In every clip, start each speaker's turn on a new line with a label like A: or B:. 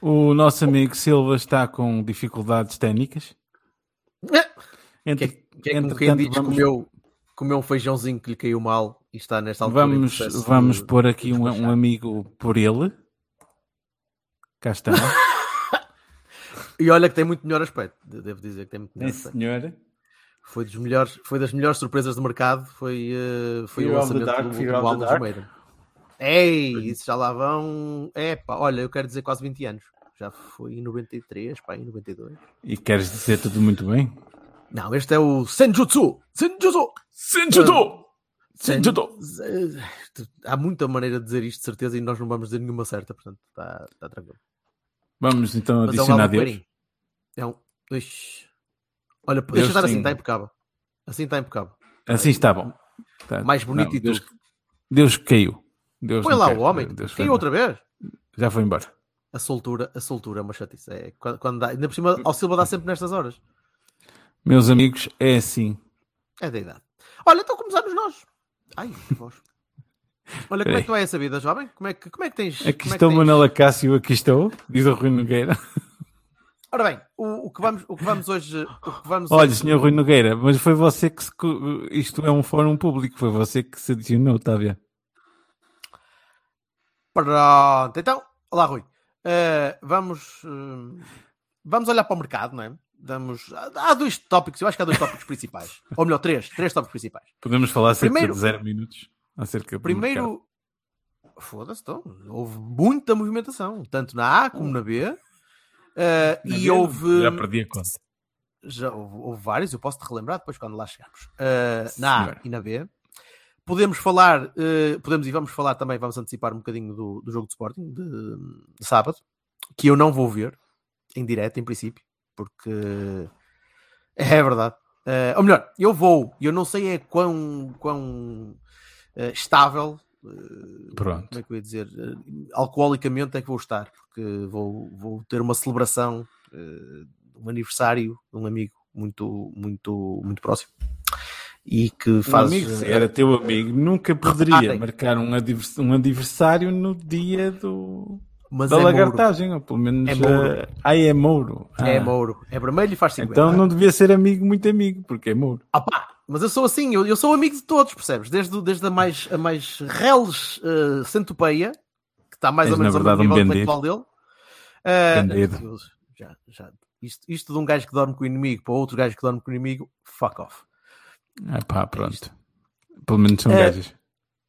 A: O nosso amigo Silva está com dificuldades técnicas.
B: Que é,
A: Entre,
B: que é como quem
A: entretanto,
B: diz
A: vamos,
B: comeu, comeu um feijãozinho que lhe caiu mal e está nesta altura.
A: vamos, vamos
B: de-
A: pôr aqui
B: de
A: um, um amigo por ele. Cá está.
B: E olha que tem muito melhor aspecto. de- Devo dizer que tem muito melhor
A: Sim,
B: aspecto.
A: senhor.
B: Foi, dos melhores, foi das melhores surpresas do mercado. Foi, eh, foi o
C: Fear
B: lançamento
C: Dark,
B: do, do álbum. Maiden. Ei, isso já lá vão. Epá, olha, eu quero dizer quase 20 anos. Já foi em 93, pá, em 92.
A: E queres dizer tudo muito bem?
B: Não, este é o Senjutsu! Senjutsu!
A: Senjudo!
B: Sen-
A: Senjudo!
B: Eh, Há muita maneira de dizer isto, de certeza, e nós não vamos dizer nenhuma certa, portanto, está está tranquilo.
A: Vamos então
B: Mas é um
A: adicionar Deus.
B: É um. Ixi. Olha,
A: Deus
B: deixa estar assim, está impecável. Assim está impecável.
A: Assim está bom. Tá-
B: Mais bonito
A: não,
B: e
A: Deus,
B: tudo.
A: Deus caiu. Deus
B: Põe lá
A: quer.
B: o homem.
A: Deus
B: outra vez?
A: Já foi embora.
B: A soltura, a soltura é uma chatice. É, quando, quando dá, ainda por cima, ao Silva dá sempre nestas horas.
A: Meus amigos, é assim.
B: É da idade. Olha, então começamos nós. Ai, voz. Olha, como é que é essa vida, jovem? Como é que, como é que tens.
A: Aqui
B: é
A: estou,
B: tens-
A: Manuela Cássio, aqui estou, diz o Rui Nogueira.
B: Ora bem, o, o que vamos, o que vamos hoje. O que vamos
A: Olha,
B: hoje-
A: senhor Rui Nogueira, mas foi você que se. Isto é um fórum público, foi você que se adicionou, está a ver?
B: Pronto, então, olá Rui. Eh, vamos, eh, vamos olhar para o mercado, não é? Vamos, há dois tópicos, eu acho que há dois tópicos principais. Ou melhor, três, três tópicos principais.
A: Podemos falar cerca
B: Primeiro-
A: de zero minutos acerca do.
B: Primeiro, foda-se, então, houve muita movimentação, tanto na A como na B. Eh,
A: Na
B: e
A: B,
B: houve,
A: Já perdi a conta.
B: já houve, houve vários, eu posso te relembrar depois quando lá chegarmos. Na A e na B. Podemos falar, eh, podemos e vamos falar também, vamos antecipar um bocadinho do, do jogo de Sporting de, de sábado, que eu não vou ver em direto, em princípio, porque é verdade. Eh, ou melhor, eu vou, e eu não sei é quão, quão eh, estável,
A: Pronto.
B: como é que eu ia dizer, alcoolicamente é que vou estar, porque vou, vou ter uma celebração, um aniversário de um amigo muito, muito, muito próximo. E que
A: Um
B: faz.
A: amigo,
B: eh,
A: se era teu amigo, nunca poderia
B: Reparem.
A: marcar um, adivers- um aniversário no dia do,
B: mas
A: da
B: é Mouro.
A: lagartagem, ou pelo menos.
B: É Mouro.
A: ah, é Mouro.
B: É
A: Ah,
B: Mouro. É vermelho e faz 50.
A: Então não devia ser amigo, muito amigo, porque é Mouro.
B: Ah pá, mas eu sou assim, eu, eu sou amigo de todos, percebes? Desde, desde a mais, a mais reles uh, centopeia, que está mais
A: És,
B: ou menos
A: na
B: ao
A: verdade,
B: mesmo
A: um
B: nível dele. Uh,
A: Bandido.
B: eu- já, já, isto, isto de um gajo que dorme com o inimigo para outro gajo que dorme com o inimigo, fuck off.
A: Ah, pá, pronto. Pelo menos são
B: É,
A: gajos.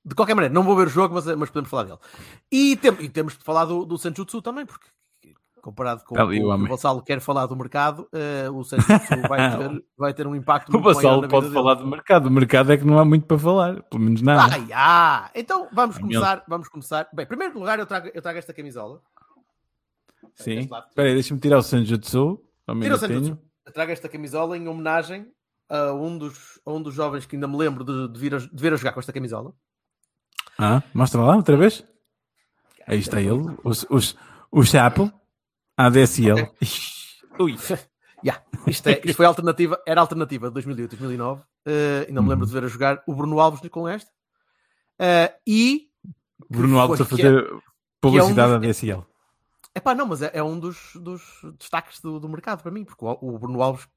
B: De qualquer maneira, não vou ver o jogo, mas, mas podemos falar dele. E, tem- e temos de falar do, do Senjutsu também, porque comparado com,
A: Ali
B: com
A: o
B: o o Vassalo quer falar do mercado, uh, o Senjutsu vai ter, vai ter um impacto
A: O
B: muito maior
A: Vassalo pode
B: dele.
A: falar do mercado. O mercado é que não há muito para falar, pelo menos nada.
B: Ai, ah, então vamos começar, vamos começar. Bem, em primeiro lugar eu trago, eu trago esta camisola.
A: Sim. Espera aí, deixa-me tirar o Sanjutsu.
B: Tira o. Eu trago esta camisola em homenagem a um dos, a um dos jovens que ainda me lembro de, de vir a, de ver a jogar com esta camisola.
A: Ah, mostra lá outra vez. Aí está ele, os, os, o Chapo, a DSL. Ui.
B: Yeah, isto, é, isto foi alternativa, era alternativa de 2008, 2009. Uh, ainda me lembro de ver a jogar o Bruno Alves com esta. Uh, e
A: Bruno Alves a fazer publicidade
B: um
A: à
B: dos-
A: DSL.
B: Epá, não, mas é, é um dos, dos destaques do, do mercado para mim, porque o, o Bruno Alves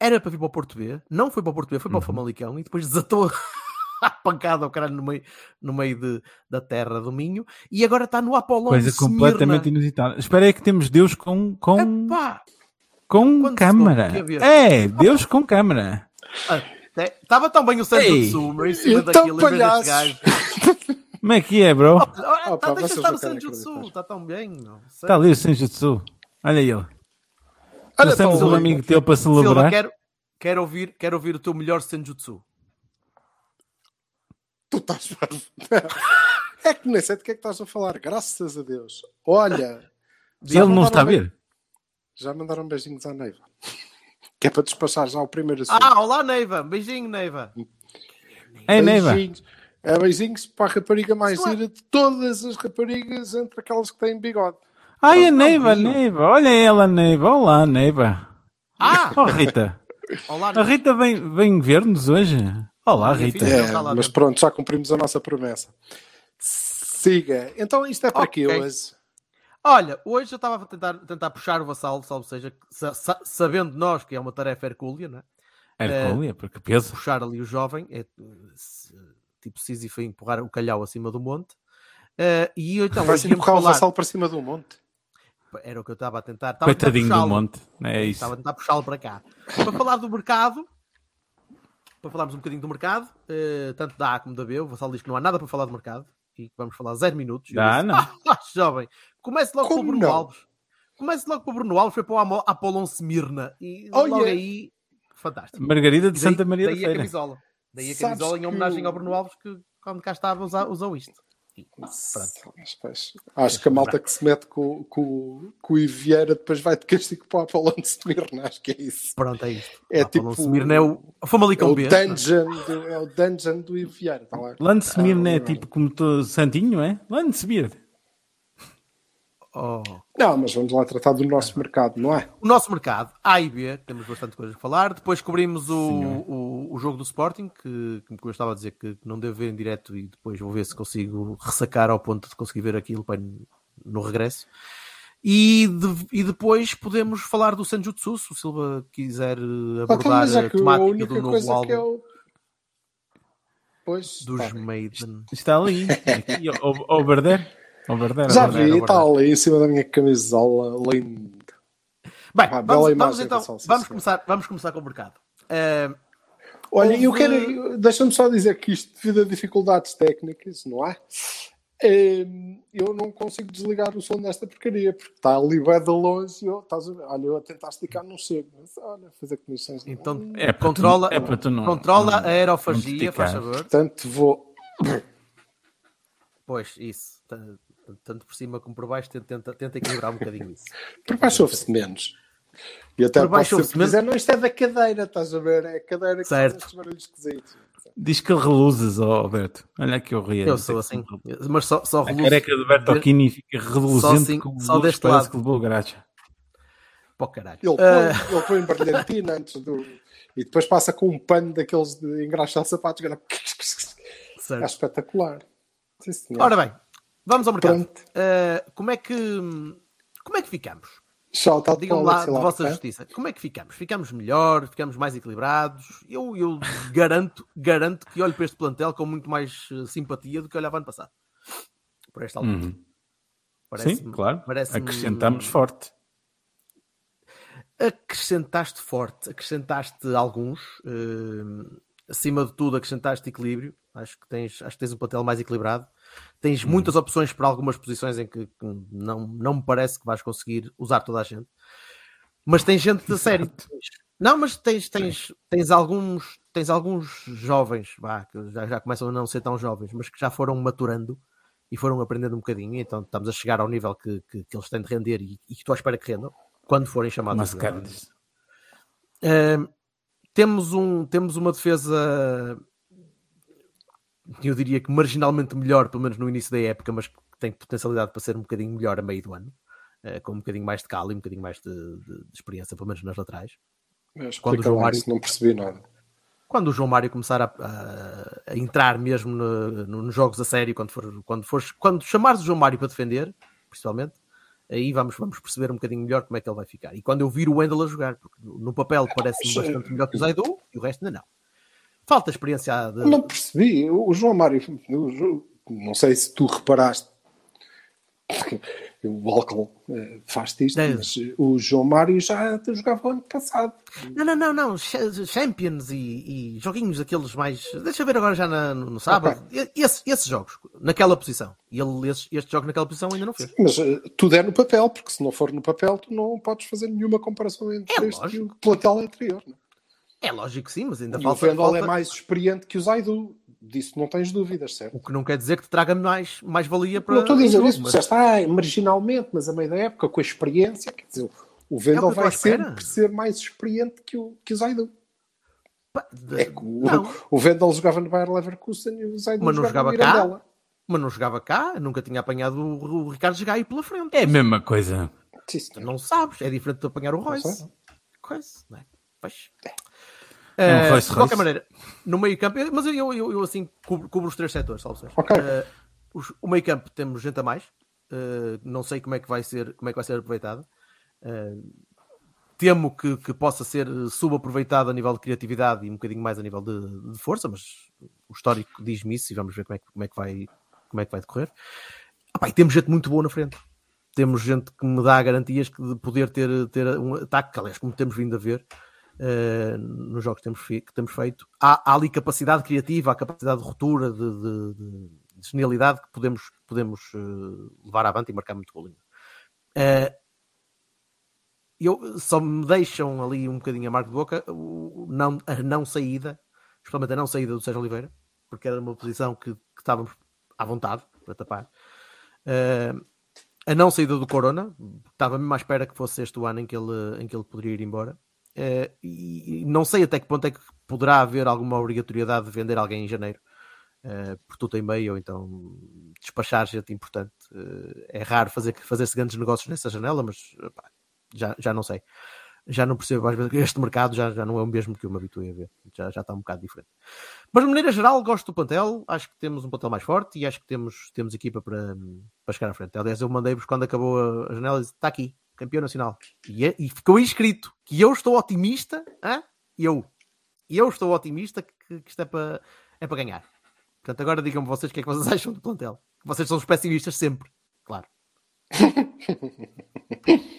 B: era para vir para o Porto B, não foi para o Porto B, foi para o
A: Uhum.
B: Famalicão e depois desatou a pancada ao caralho no meio, no meio de, da terra do Minho e agora está no Apolão
A: Coisa completamente inusitada. Espera aí que temos Deus com, com,
B: Epá,
A: com
B: quando
A: câmara. É, Deus com câmara.
B: estava tão bem o Santos
A: Ei,
B: Sul, mas em cima daquilo, gajo.
A: Como é que é, bro?
B: Olha,
C: Oh, pá,
B: tá, deixa estar o
C: acreditar.
B: está tão bem.
A: Está ali o Senjutsu. Olha ele. Trouxemos
D: então,
A: um amigo teu para
B: Silva,
A: celebrar.
B: quero, quero, ouvir, quero ouvir o teu melhor Senjutsu.
D: Tu estás. é que nem sei de que é que estás a falar, graças a Deus. Olha,
A: Ele não está a
D: bem-
A: ver.
D: Já mandaram beijinhos à Neiva. Que é para despachar já o primeiro assunto.
B: Ah, olá, Neiva. Beijinho, Neiva.
A: Ei, Neiva.
D: beijinhos. É beijinhos para a rapariga mais gira de todas as raparigas, entre aquelas que têm bigode.
A: Ai, a
B: Não,
A: Neiva? Neiva. Olha ela, Neiva. Olá, Neiva.
B: Ah,
A: Oh, Rita.
B: olá,
A: A. Rita vem, vem ver-nos hoje. Olá, Rita.
D: É,
B: lá
D: mas pronto, já cumprimos a nossa promessa. Siga. Então isto é para
B: Ok.
D: quê hoje?
B: Olha, hoje eu estava a tentar, tentar puxar o vassalo, salvo seja, sa- sa- sabendo nós que é uma tarefa hercúlea, né?
A: Hercúlea, porque peso.
B: puxar ali o jovem, é se- tipo Sísifo a empurrar o calhau acima do monte. Eh, e então,
D: Vai
B: hoje íamos
D: empurrar o
B: falar-
D: vassalo para cima do monte.
B: Era o que eu estava a tentar. Estava a tentar
A: Coitadinho do
B: puxá-lo.
A: monte. É isso.
B: Estava a tentar puxá-lo para cá. Para falar do mercado, para falarmos um bocadinho do mercado, eh, tanto da A como da B, o Vassal diz que não há nada para falar do mercado e que vamos falar zero minutos. Disse,
A: não.
B: Ah, jovem, comece logo
D: Como
B: com o Bruno
D: não?
B: Alves. Comece logo com o Bruno Alves, foi para o Apollon Semirna. E
D: Oh,
B: logo
D: yeah.
B: aí, fantástico.
A: Margarida de
B: Daí-
A: Santa Maria da
B: daí a
A: Feira.
B: camisola. Daí a
D: Sabes
B: camisola em
D: que
B: homenagem
D: o-
B: ao Bruno Alves que quando cá estava usou isto.
D: Mas, pois, Acho que a malta que se mete com, com, com o Ivieira depois vai de castigo para o Apolão de Semirna. Acho que é isso.
B: Pronto, é isto.
D: É
B: Apollon
D: tipo-
B: Semirna é o
D: É
B: Famalicão
D: o
B: B.
D: dungeon do, é o dungeon do Ivieira. Tá lá.
A: Landsemir não é
D: Ah,
A: tipo como tu, Santinho, é? Landsemir.
B: Oh.
D: Não, mas vamos lá tratar do nosso mercado, não é?
B: O nosso mercado, A e B, temos bastante coisa a falar. Depois cobrimos o, o, o jogo do Sporting, que, que eu estava a dizer que não devo ver em direto e depois vou ver se consigo ressacar ao ponto de conseguir ver aquilo para no regresso. E, de- e depois podemos falar do Senjutsu, se o Silva quiser
D: Ah,
B: abordar
D: mas é
B: a
D: a
B: temática
D: única
B: do novo
D: coisa
B: álbum
D: que é o. Pois,
B: dos
D: tá.
B: Maiden.
A: Está ali. Aqui, o, o Verder. O Verder.
D: Já vi,
B: é
D: está ali em cima da minha camisola, linda.
B: Bem,
D: Ah,
B: vamos, vamos então, vamos começar, vamos começar com o mercado. Eh,
D: Olha, eu
B: Houve-
D: quero. Deixa-me só dizer que isto, devido a dificuldades técnicas, não é? Hum, Eu não consigo desligar o som desta porcaria porque está ali bem de longe. e Eu, estás a ver? Olha, eu a tentar esticar, não chego. Mas, olha, fazer comissões.
B: então,
A: É para tu-
B: controla,
A: é para tu não-
B: controla
A: não-
B: a aerofagia, faz favor.
D: Portanto, vou.
B: Pois, isso. Tan- Tanto por cima como por baixo, tenta, tenta, tenta equilibrar um bocadinho isso.
D: Por baixo ouve-se menos. E até
B: Por baixo ouve-se
D: dizer, não, isto é da cadeira, estás a ver? É a cadeira que
B: Certo.
D: faz estes barulhos esquisitos.
A: Diz que reluzes, ó Alberto. Olha o Rio.
B: Eu sou assim, mas só, só
A: A
B: reluzo
A: careca de Bertocchini fica reluzente
B: assim,
A: como
B: só
A: luz,
B: deste lado.
A: que levou graxa.
B: o caralho.
D: Ele põe,
B: Ah,
D: ele põe brilhantina antes do. E depois passa com um pano daqueles de engraxar sapatos. que É espetacular. Sim, senhor.
B: Ora bem, vamos ao mercado. Ah, como é que como é que ficamos?
D: Shout out
B: Digam lá de vossa
D: é?
B: justiça. Como é que ficamos? Ficamos melhor? Ficamos mais equilibrados? Eu, eu garanto, garanto que olho para este plantel com muito mais eh, simpatia do que olhava ano passado. Por esta altura.
A: Uhum.
B: Parece-me-
A: Sim, claro.
B: parece-me-
A: Acrescentamos forte.
B: acrescentaste forte, acrescentaste alguns, eh, acima de tudo acrescentaste equilíbrio. Acho que tens, acho que tens um plantel mais equilibrado. Tens muitas opções para algumas posições em que, que não, não me parece que vais conseguir usar toda a gente. Mas tens gente de série. Não, mas tens, tens, tens alguns tens alguns jovens, vá, que já, já começam a não ser tão jovens, mas que já foram maturando e foram aprendendo um bocadinho. Então estamos a chegar ao nível que, que, que eles têm de render e, e que estou à espera que rendam quando forem chamados.
A: Mascaras.
B: Uh, temos, um, temos uma defesa, eu diria que marginalmente melhor, pelo menos no início da época, mas que tem potencialidade para ser um bocadinho melhor a meio do ano, uh, com um bocadinho mais de calo e um bocadinho mais de, de- de experiência, pelo menos nas laterais.
D: Mas
B: Quando o João Mário-
D: não percebi nada.
B: Quando o João Mário começar a, a- a entrar mesmo no- no- nos jogos a sério, quando, for, quando, fores, quando chamares o João Mário para defender, principalmente, aí vamos, vamos perceber um bocadinho melhor como é que ele vai ficar. E quando eu vir o Wendel a jogar, porque no papel parece-me
D: Mas,
B: bastante melhor que o Zaidu, e o resto ainda não. Falta experiência de,
D: Não percebi. O João Mário, o não sei se tu reparaste, O Alcon eh, faz-te isto,
B: É.
D: mas eh, o João Mário já jogava o ano passado.
B: Não, não, não, não. Ch- Champions e, e joguinhos daqueles mais. Deixa eu ver agora já na- no, sábado. E- Esse- esses jogos, naquela posição. E ele, esse, este jogo naquela posição ainda não fez.
D: Mas eh, tudo é no papel, porque se não for no papel, tu não podes fazer nenhuma comparação entre
B: É
D: este e
B: lógico.
D: o plantel anterior. não é?
B: É lógico que sim, mas ainda
D: E o
B: falta.
D: Vendel
B: falta-
D: é mais experiente que o Zaidu. Disso não tens dúvidas, certo?
B: O que não quer dizer que te traga mais, mais valia para.
D: Não estou a dizer isso,
B: mas-
D: já está marginalmente, mas a meio da época, com a experiência, quer dizer, o Vendel
B: É
D: vai sempre ser mais experiente que o, que o Zaidu. É que o,
B: Não.
D: o Vendel jogava no Bayer Leverkusen e o Zaidu
B: Mas não
D: jogava no
B: jogava cá? Mas não jogava cá, nunca tinha apanhado o, o Ricardo Gai pela frente.
A: É a mesma coisa.
D: Sim.
B: Não sabes, é diferente de apanhar o Royce.
D: sei.
B: Coisa, não é? Pois.
A: É um
B: Eh,
A: Royce
B: de qualquer maneira, no meio campo, eu- mas eu, eu, eu, assim cubro, cubro os três setores, salve seja.
D: Ok.
B: Eh, os- o meio campo temos gente a mais, eh, não sei como é que vai ser, como é que vai ser aproveitado. Eh, temo que, que possa ser subaproveitado a nível de criatividade e um bocadinho mais a nível de, de força, mas o histórico diz-me isso e vamos ver como é, que- como é que vai como é que vai decorrer. Ah, pá, e temos gente muito boa na frente. Temos gente que me dá garantias que de poder ter, ter um ataque, que, aliás, como temos vindo a ver eh, nos jogos que temos, que temos feito, há, há ali capacidade criativa, há capacidade de ruptura, de, de- de- de genialidade que podemos, podemos eh, levar avante e marcar muito golinho. Eh, eu, só me deixam ali um bocadinho a marca de boca o, não, a não saída, especialmente a não saída do Sérgio Oliveira, porque era uma posição que, que estávamos à vontade para tapar. Eh, a não saída do Corona, estava mesmo à espera que fosse este o ano em que ele, em que ele poderia ir embora. Eh, e, não sei até que ponto é que poderá haver alguma obrigatoriedade de vender alguém em janeiro, eh, por tudo em meio, ou então despachar gente importante. Eh, é raro fazer, fazer-se grandes negócios nessa janela, mas já, já não sei. Já não percebo, vezes, este mercado já, já não é o mesmo que eu me habituei a ver. Já, já está um bocado diferente. Mas de maneira geral, gosto do plantel. Acho que temos um plantel mais forte e acho que temos, temos equipa para, para chegar à frente. Aliás, eu mandei-vos quando acabou a janela e disse: está aqui, campeão nacional. E, é- e ficou aí escrito que eu estou otimista. hã? Eu. Eu estou otimista que, que isto é para, é para ganhar. Portanto, agora digam-me vocês o que é que vocês acham do plantel. Vocês são os pessimistas sempre, claro.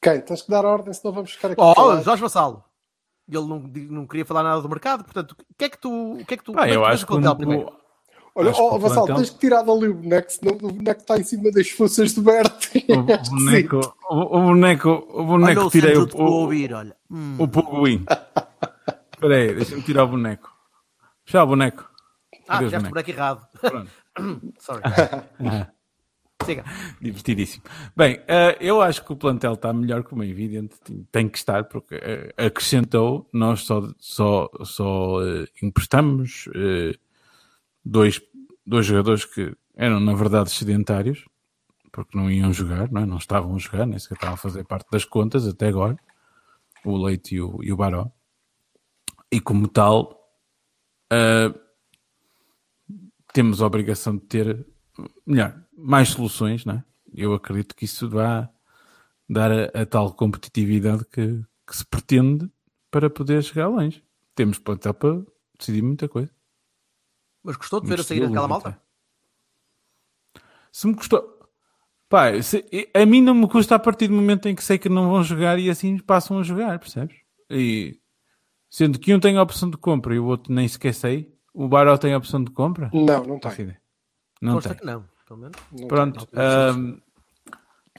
D: Quem? Tens que dar ordem, senão vamos ficar aqui.
B: Oh. Jorge Vassalo. Ele não, não queria falar nada do mercado, portanto, o que é que tu. O que é que tu
A: Pá,
B: é
A: eu acho
B: o
A: que
B: plantel
A: o-?
D: Olha,
A: que
D: oh,
A: o
D: Vassal,
A: plantel-
D: tens que tirar dali o boneco, senão o boneco está em cima das forças do Berto.
A: O boneco, o, o boneco, o boneco
B: Olha o
A: tirei o,
B: Santos de
A: o,
B: ouvir, olha. Hum.
A: o Puguin. Espera aí, deixa-me tirar o boneco. Já o boneco.
B: Ah,
A: Adeus,
B: já o boneco errado.
A: Pronto.
B: Sorry. Siga.
A: Divertidíssimo. Bem, eh, eu acho que o plantel está melhor como é evidente. Tem que estar, porque eh, acrescentou. Nós só, só, só eh, emprestamos dois, dois jogadores que eram, na verdade, sedentários, porque não iam jogar, não, é? não estavam a jogar, nem sequer estavam a fazer parte das contas até agora. O Leite e o, e o Baró. E como tal, eh, temos a obrigação de ter melhor, mais soluções, não é? Eu acredito que isso vai dar a, a tal competitividade que, que se pretende para poder chegar longe. Temos plantel para decidir muita coisa.
B: Mas gostou de ver a saída daquela malta?
A: Se me custou. Pá, se- a mim não me custa a partir do momento em que sei que não vão jogar e assim passam a jogar, percebes? E sendo que um tem a opção de compra e o outro nem sequer sei, o Baró tem a opção de compra?
D: Não, não tem.
A: Não
B: Consta
A: tem.
B: que não, pelo menos.
D: Não
A: Pronto.
D: tem.
A: ahm,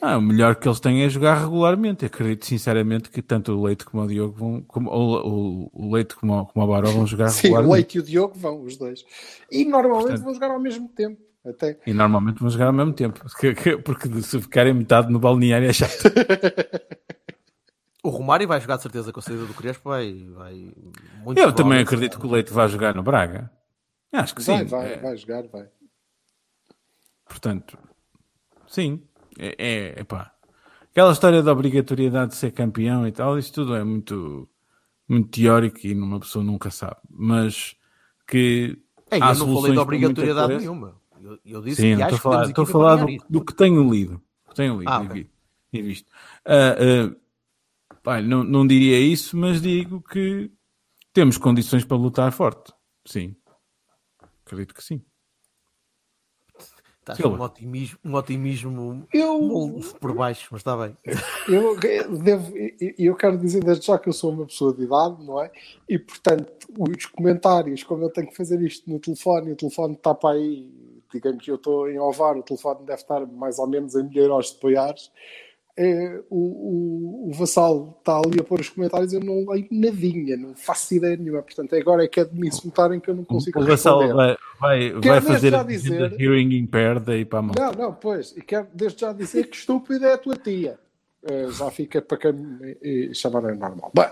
A: ah, o melhor que eles têm é jogar regularmente. Acredito sinceramente que tanto o Leite como o Diogo vão, como, o, o- o Leite como, o- como o Baró vão jogar
D: Sim, o
A: regularmente.
D: Leite e o Diogo vão, os dois. E normalmente
A: Portanto-
D: vão jogar ao mesmo tempo. Até.
A: E normalmente vão jogar ao mesmo tempo. Porque, que- porque se ficarem metade no balneário é chato.
B: O Romário vai jogar de certeza com a saída do Crespo, vai, vai muito
A: Eu também acredito que o Leite vai jogar no Braga. Acho que
D: Vai,
A: sim.
D: vai,
A: É,
D: vai jogar, vai.
A: Portanto, sim. É, é, epá. Aquela história da obrigatoriedade de ser campeão e tal, isso tudo é muito, muito teórico e uma pessoa nunca sabe. Mas que.
B: Ei,
A: há
B: eu não falei de obrigatoriedade nenhuma. Eu, eu disse
A: Sim,
B: que acho
A: falar,
B: que
A: estou a falar do, do que tenho lido. Que tenho lido
B: Ah,
A: e,
B: ok.
A: vi- e visto. Ah, ah, pá, não, não diria isso, mas digo que temos condições para lutar forte. Sim. Acredito que sim.
B: Estás com um otimismo, um otimismo
D: Eu,
B: por baixo, mas está bem.
D: eu, devo, eu- eu quero dizer desde já que eu sou uma pessoa de idade, não é? E portanto, os comentários, como eu tenho que fazer isto no telefone, e o telefone está para aí, digamos que eu estou em Ovar, o telefone deve estar mais ou menos em milheiros de poiares. É, o, o, o Vassal está ali a pôr os comentários, eu não leio nadinha, não faço ideia nenhuma. Portanto, agora é que é de me insultarem que eu não consigo
A: O Vassal vai, vai, vai fazer a
D: dizer-
A: hearing impaired aí para a mão.
D: Não, não, pois. E quero desde já dizer que estúpida é a tua tia. Eh, já fica para quem eh, chamar é normal. Bem,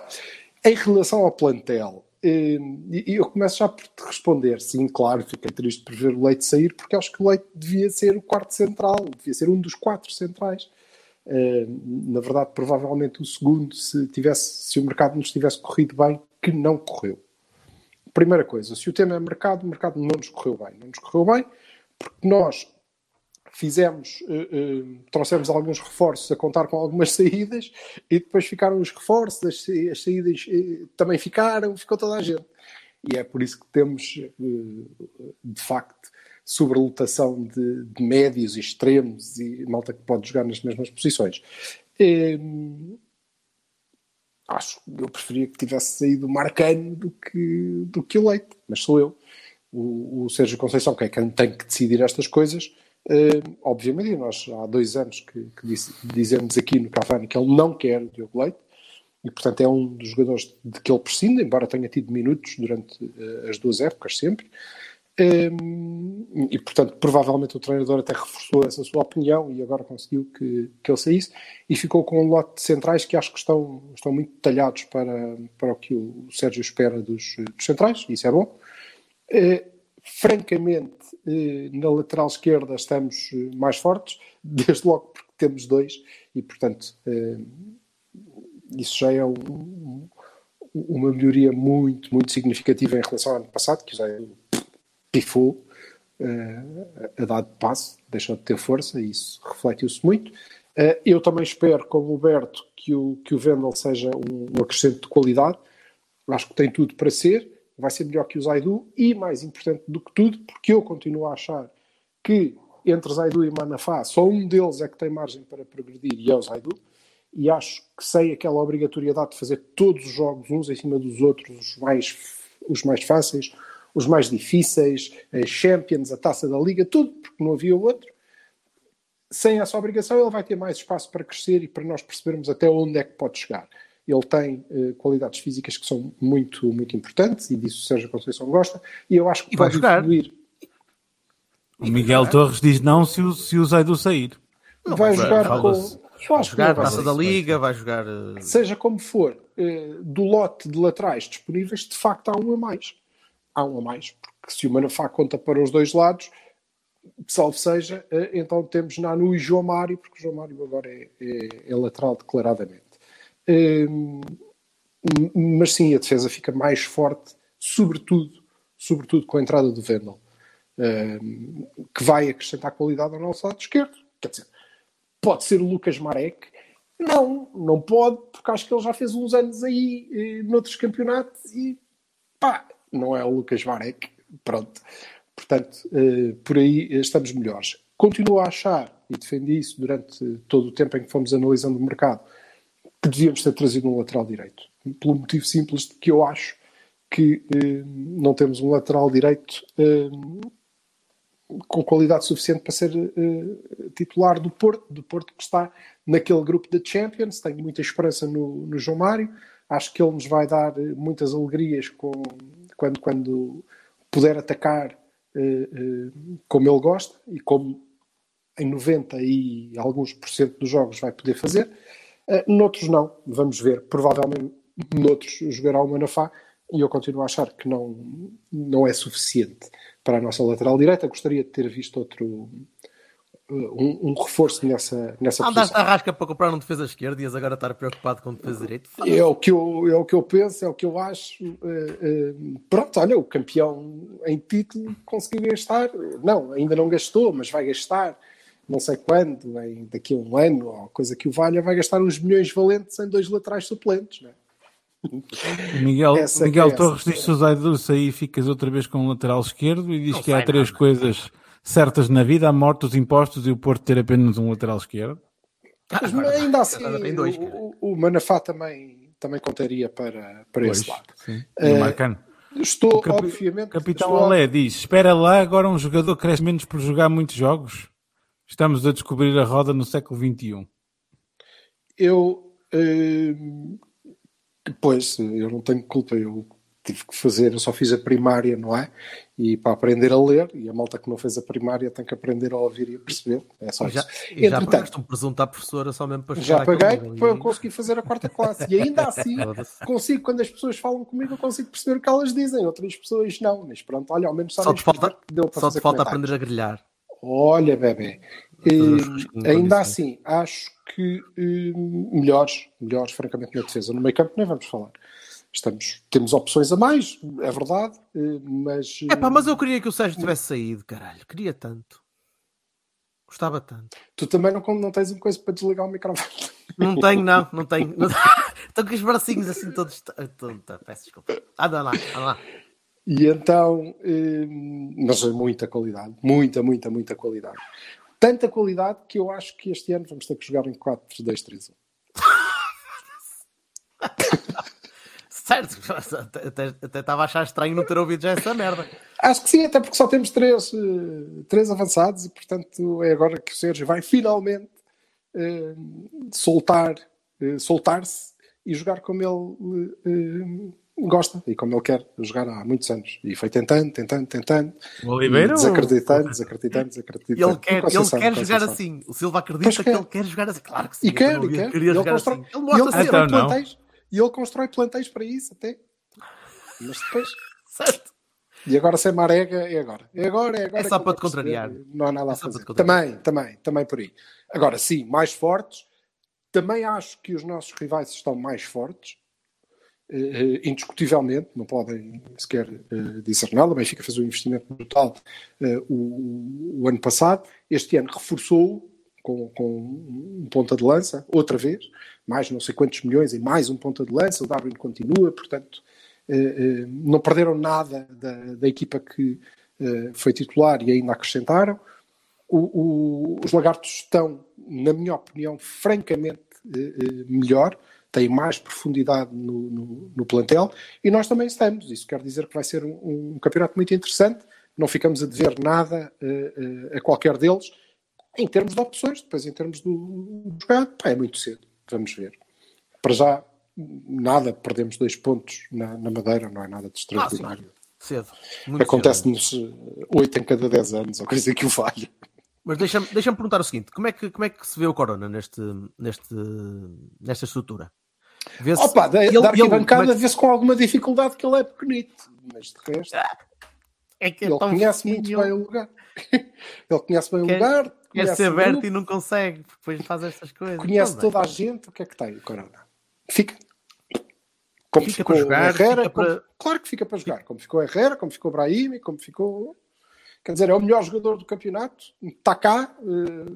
D: em relação ao plantel, eh, e e eu começo já por te responder. Sim, claro, fiquei triste por ver o Leite sair, porque acho que o Leite devia ser o quarto central, devia ser um dos quatro centrais. Eh, na verdade, provavelmente o segundo, se, tivesse, se o mercado nos tivesse corrido bem, que não correu. Primeira coisa, se o tema é mercado, o mercado não nos correu bem. Não nos correu bem porque nós fizemos, eh, eh, trouxemos alguns reforços a contar com algumas saídas e depois ficaram os reforços, as, as saídas eh, também ficaram, ficou toda a gente. E é por isso que temos, de facto, sobrelotação de, de médios e extremos e malta que pode jogar nas mesmas posições. Eh, acho que eu preferia que tivesse saído o Marcano do que, do que o Leite, mas sou eu. O, o Sérgio Conceição, que é quem tem que decidir estas coisas, eh, obviamente, nós há dois anos que, que disse- dizemos aqui no Cavani que ele não quer o Diogo Leite, e portanto é um dos jogadores de que ele prescinde, embora tenha tido minutos durante eh, as duas épocas sempre. Um, e portanto, provavelmente o treinador até reforçou essa sua opinião e agora conseguiu que, que ele saísse e ficou com um lote de centrais que acho que estão, estão muito detalhados para, para o que o Sérgio espera dos, dos centrais, isso é bom. Eh, francamente, eh, na lateral esquerda estamos eh, mais fortes, desde logo porque temos dois e portanto eh, isso já é um- um- uma melhoria muito, muito significativa em relação ao ano passado, que já pifou eh, a dar de passo, deixou de ter força e isso refletiu-se muito. Eh, eu também espero, como o Berto, que o, que o Vendel seja um, um acrescente de qualidade. Acho que tem tudo para ser, vai ser melhor que o Zaidu e, mais importante do que tudo, porque eu continuo a achar que entre Zaidu e Manafá, só um deles é que tem margem para progredir e é o Zaidu. E acho que sem aquela obrigatoriedade de fazer todos os jogos uns em cima dos outros, os mais, os mais fáceis, os mais difíceis, as Champions, a taça da Liga, tudo, porque não havia outro. Sem essa obrigação, ele vai ter mais espaço para crescer e para nós percebermos até onde é que pode chegar. Ele tem eh, qualidades físicas que são muito, muito importantes e disso o Sérgio Conceição gosta. E eu acho que
B: E vai
D: pode
B: jogar.
D: evoluir.
A: O Miguel Torres diz não se o, se o Zaidu sair.
D: vai jogar com. Eu
B: Vai
D: acho que
B: jogar
D: não vai
B: Taça
D: ser.
B: da Liga, vai jogar. eh,
D: Seja como for, eh, do lote de laterais disponíveis, de facto há um a mais. Há um a mais, porque se o Manafá conta para os dois lados, salvo seja, eh, então temos Nanu e João Mário, porque João Mário agora é, é- é lateral declaradamente. Hum, mas sim, a defesa fica mais forte, sobretudo, sobretudo com a entrada do Vendel, hum, que vai acrescentar qualidade ao nosso lado esquerdo. Quer dizer, pode ser o Lucas Marek? Não, não pode, porque acho que ele já fez uns anos aí eh, noutros campeonatos e pá, não é o Lucas Marek. Pronto. Portanto, eh, por aí estamos melhores. Continuo a achar, e defendi isso durante todo o tempo em que fomos analisando o mercado, que devíamos ter trazido um lateral direito. Pelo motivo simples de que eu acho que eh, não temos um lateral direito eh, com qualidade suficiente para ser eh, titular do Porto, do Porto que está naquele grupo de Champions. Tenho muita esperança no, no João Mário. Acho que ele nos vai dar muitas alegrias com, quando, quando puder atacar eh, eh, como ele gosta e como em 90 e alguns por cento dos jogos vai poder fazer. Uh, noutros não, vamos ver. Provavelmente noutros jogará o Manafá e eu continuo a achar que não, não é suficiente para a nossa lateral direita. Gostaria de ter visto outro um, um reforço nessa, nessa
B: Andaste
D: posição.
B: à rasca para comprar um defesa esquerda e ias agora estar preocupado com o defesa direito.
D: É o, que eu, é o que eu penso, é o que eu acho. Uh, uh, pronto, olha, o campeão em título conseguiu gastar. Não, ainda não gastou, mas vai gastar não sei quando, em, daqui a um ano, ou coisa que o valha, vai gastar uns milhões valentes em dois laterais suplentes. Não é?
A: Miguel,
D: Essa
A: Miguel
D: é
A: Torres
D: essa.
A: diz que se o Zaidu sair ficas outra vez com o lateral esquerdo e diz
B: Não
A: que há três
B: nada.
A: coisas certas na vida, a morte, os impostos e o Porto ter apenas um lateral esquerdo.
D: Mas ainda assim,
B: agora dois,
D: o, o Manafá também, também contaria para, para esse lado.
A: sim. Marcano.
D: Estou,
A: O capi-
D: obviamente.
A: Capitão
D: estou-
A: Olé diz: Espera lá, agora um jogador cresce menos por jogar muitos jogos. Estamos a descobrir a roda no século um. XXI.
D: Eu. eh, Pois, eu não tenho culpa. Eu tive que fazer, eu só fiz a primária, não é? E para aprender a ler, e a malta que não fez a primária tem que aprender a ouvir e a perceber. É só
B: E já,
D: isso.
B: e já pagaste um presunto à professora só mesmo para
D: Já paguei para eu conseguir fazer a quarta classe. E ainda assim, consigo, quando as pessoas falam comigo, eu consigo perceber o que elas dizem. Outras pessoas não. Mas pronto, olha, ao menos
B: Só te falta, só te falta aprender a grelhar.
D: Olha, bebê.
B: Os
D: Eh, ainda assim, acho que eh, melhores, melhores, francamente, na defesa. No meio campo nem vamos falar. Estamos, temos opções a mais, é verdade, eh, mas.
B: É pá, mas eu queria que o Sérgio tivesse saído, caralho. Queria tanto. Gostava tanto.
D: Tu também não, não tens uma coisa para desligar o microfone.
B: Não tenho, não, não tenho. Não- Estou com os bracinhos assim todos. Tô- tô- Peço desculpa. Anda lá, anda lá.
D: E então, eh, mas é muita qualidade, muita, muita, muita qualidade. Tanta qualidade que eu acho que este ano vamos ter que jogar em 4-2-3-1.
B: Certo, até, estava a achar estranho não ter ouvido já essa merda.
D: Acho que sim, até porque só temos três, eh, três avançados e, portanto, é agora que o Sérgio vai finalmente eh, soltar, eh, soltar-se e jogar como ele eh, gosta e como ele quer jogar há muitos anos. E foi tentando, tentando, tentando,
A: O Oliveira?
D: desacreditando, desacreditando, desacreditando.
B: Ele quer, ele quer
D: com
B: jogar
D: Conceição.
B: assim. O Silva acredita que
D: quer.
B: ele quer jogar assim. Claro que sim.
D: E quer, e quer.
B: Queria
D: ele
B: jogar
D: constrói,
B: assim. Ele
D: e ele
B: mostra
D: constrói
A: Então não.
D: plantéis, e ele constrói plantéis para isso até. Mas depois.
B: certo.
D: E agora sem marega, é agora. É agora, é agora.
B: É só para te contrariar.
D: Não há nada
B: É
D: a fazer. Também, também, também por aí. Agora, sim, mais fortes. Também acho que os nossos rivais estão mais fortes. eh, indiscutivelmente, não podem sequer eh, dizer nada. O Benfica fez um investimento brutal eh, o, o ano passado. Este ano reforçou com, com um ponta de lança, outra vez, mais não sei quantos milhões e mais um ponta de lança. O Darwin continua, portanto, eh, eh, não perderam nada da, da equipa que eh, foi titular e ainda acrescentaram. O- o- os lagartos estão, na minha opinião, francamente melhor, têm mais profundidade no, no- no plantel e nós também estamos. Isso quer dizer que vai ser um, um campeonato muito interessante. Não ficamos a dever nada eh, a qualquer deles. Em termos de opções, depois em termos do, do jogado, é muito cedo. Vamos ver. Para já, nada, perdemos dois pontos na, na Madeira, não é nada de extraordinário.
B: Cedo. Muito cedo.
D: Acontece-nos eh, oito em cada dez anos, ou coisa que o valha.
B: Mas deixa-me deixa perguntar o seguinte: como é, que, como é que se vê o Corona neste, neste, nesta estrutura? Vê-se-
D: Opa, da,
B: ele-
D: da
B: ele-
D: arquibancada
B: é que-
D: vê-se com alguma dificuldade que ele é pequenito, mas de resto,
B: é que é
D: ele conhece muito bem o lugar. ele conhece bem o
B: Quer-
D: lugar,
B: Quer
D: conhece,
B: ser aberto e não consegue, porque depois faz estas coisas.
D: conhece toda a gente. O que é que tem o Corona? Fica. Como
B: Fica
D: ficou
B: para jogar,
D: Herrera, como-
B: para-
D: claro que fica para jogar. Como ficou Herrera, como ficou Brahim, como ficou. Quer dizer, é o melhor jogador do campeonato. Está cá? Eh,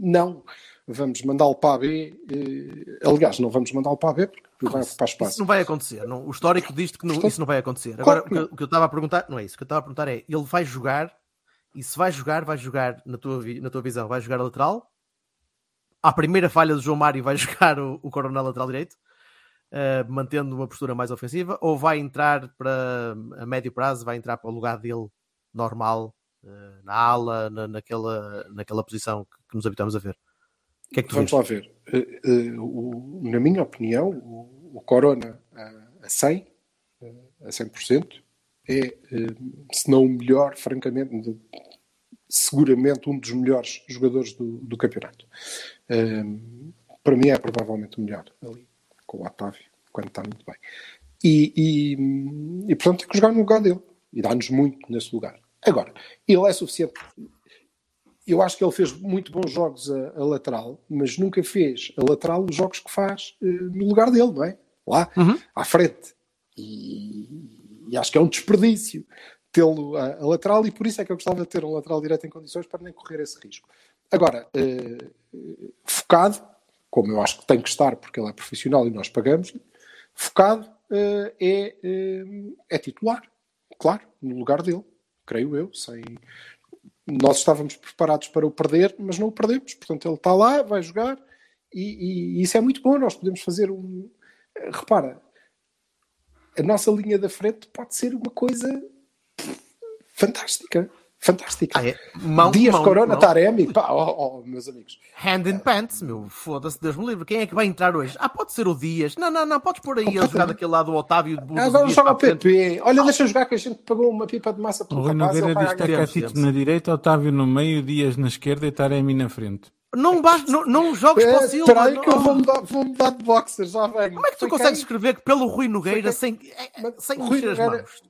D: não. Vamos mandá-lo para a B. eh, aliás, não vamos mandá-lo para a B porque vai
B: Isso não vai acontecer. Não, o histórico diz que não-
D: Portanto,
B: isso não vai acontecer. Agora, o que, o que eu estava a perguntar, não é isso. O que eu estava a perguntar é: ele vai jogar, e se vai jogar, vai jogar, na tua, na tua visão, vai jogar a lateral. À primeira falha do João Mário, vai jogar o, o Coronel lateral direito, eh, mantendo uma postura mais ofensiva, ou vai entrar para a médio prazo, vai entrar para o lugar dele normal, eh, na ala, na, naquela, naquela posição que, que nos habitamos a ver. Que é que
D: Vamos
B: vês?
D: lá ver. Eh, eh, o- na minha opinião, o, o Corona a, a 100, eh, a 100%, é, se não o melhor, francamente, de- seguramente um dos melhores jogadores do, do campeonato. Para mim é provavelmente o melhor ali, com o Otávio, quando está muito bem. E, e, e, portanto tem que jogar no lugar dele. E dá-nos muito nesse lugar. Agora, ele é suficiente eu acho que ele fez muito bons jogos a, a lateral, mas nunca fez a lateral os jogos que faz eh, no lugar dele, não é? Lá,
B: Uhum.
D: à frente. E, e acho que é um desperdício tê-lo a, a lateral, e por isso é que eu gostava de ter um lateral direto em condições para nem correr esse risco. Agora, eh, focado, como eu acho que tem que estar, porque ele é profissional e nós pagamos, focado eh, é, é titular, claro, no lugar dele, creio eu, sem nós estávamos preparados para o perder, mas não o perdemos. Portanto, ele está lá, vai jogar e, e- e isso é muito bom. Nós podemos fazer um. Repara, a nossa linha da frente pode ser uma coisa fantástica. Fantástica.
B: Ah, é? Mão,
D: Dias
B: mão,
D: Corona,
B: mão.
D: Taremi, pá, oh, oh, meus amigos.
B: Hand in pants, meu. Foda-se, Deus me livre. Quem é que vai entrar hoje? Ah, pode ser o Dias. Não, não, não. Podes pôr aí a jogar daquele lado o Otávio. do- do
D: Agora joga o. PP. Olha, deixa jogar que a gente pagou uma pipa de massa
A: O
D: pelo
A: Rui
D: rapaz.
A: Nogueira diz que é Catito na direita, Otávio no meio, Dias na esquerda e Taremi na frente.
B: Não, basta, não, não jogues para o
D: É,
B: Silva.
D: Espera aí
B: não.
D: que eu vou mudar, vou mudar de boxer, já venho.
B: Como é que tu
D: Foi
B: consegues escrever que pelo Rui Nogueira
D: Foi
B: sem, é, sem
D: Rui
B: mexer as
D: Nogueira-
B: mãos?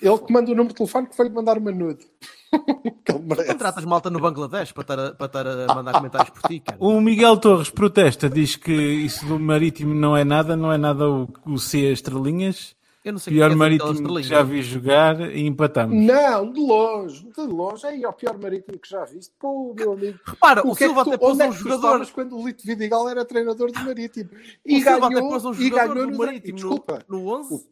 D: Ele que manda o número de telefone que foi-lhe mandar uma nude. que ele merece.
B: Contratas malta no Bangladesh para estar a, para estar a mandar comentários por ti, cara.
A: O Miguel Torres protesta, diz que isso do Marítimo não é nada, não é nada o, o C estrelinhas.
B: Eu não sei
A: Pior
B: o que é
A: Marítimo que já vi jogar e empatamos.
D: Não, de longe, de longe. É o pior marítimo que já viste. Pô, meu amigo.
B: Repara, o,
D: que é que
B: Silva
D: tu-
B: até pôs
D: é
B: um jogador.
D: quando o Lito Vidigal era treinador do Marítimo? E
B: O Silva até
D: ganhou,
B: pôs um
D: e
B: jogador
D: ganhou no
B: Marítimo
D: Desculpa.
B: no, no 11.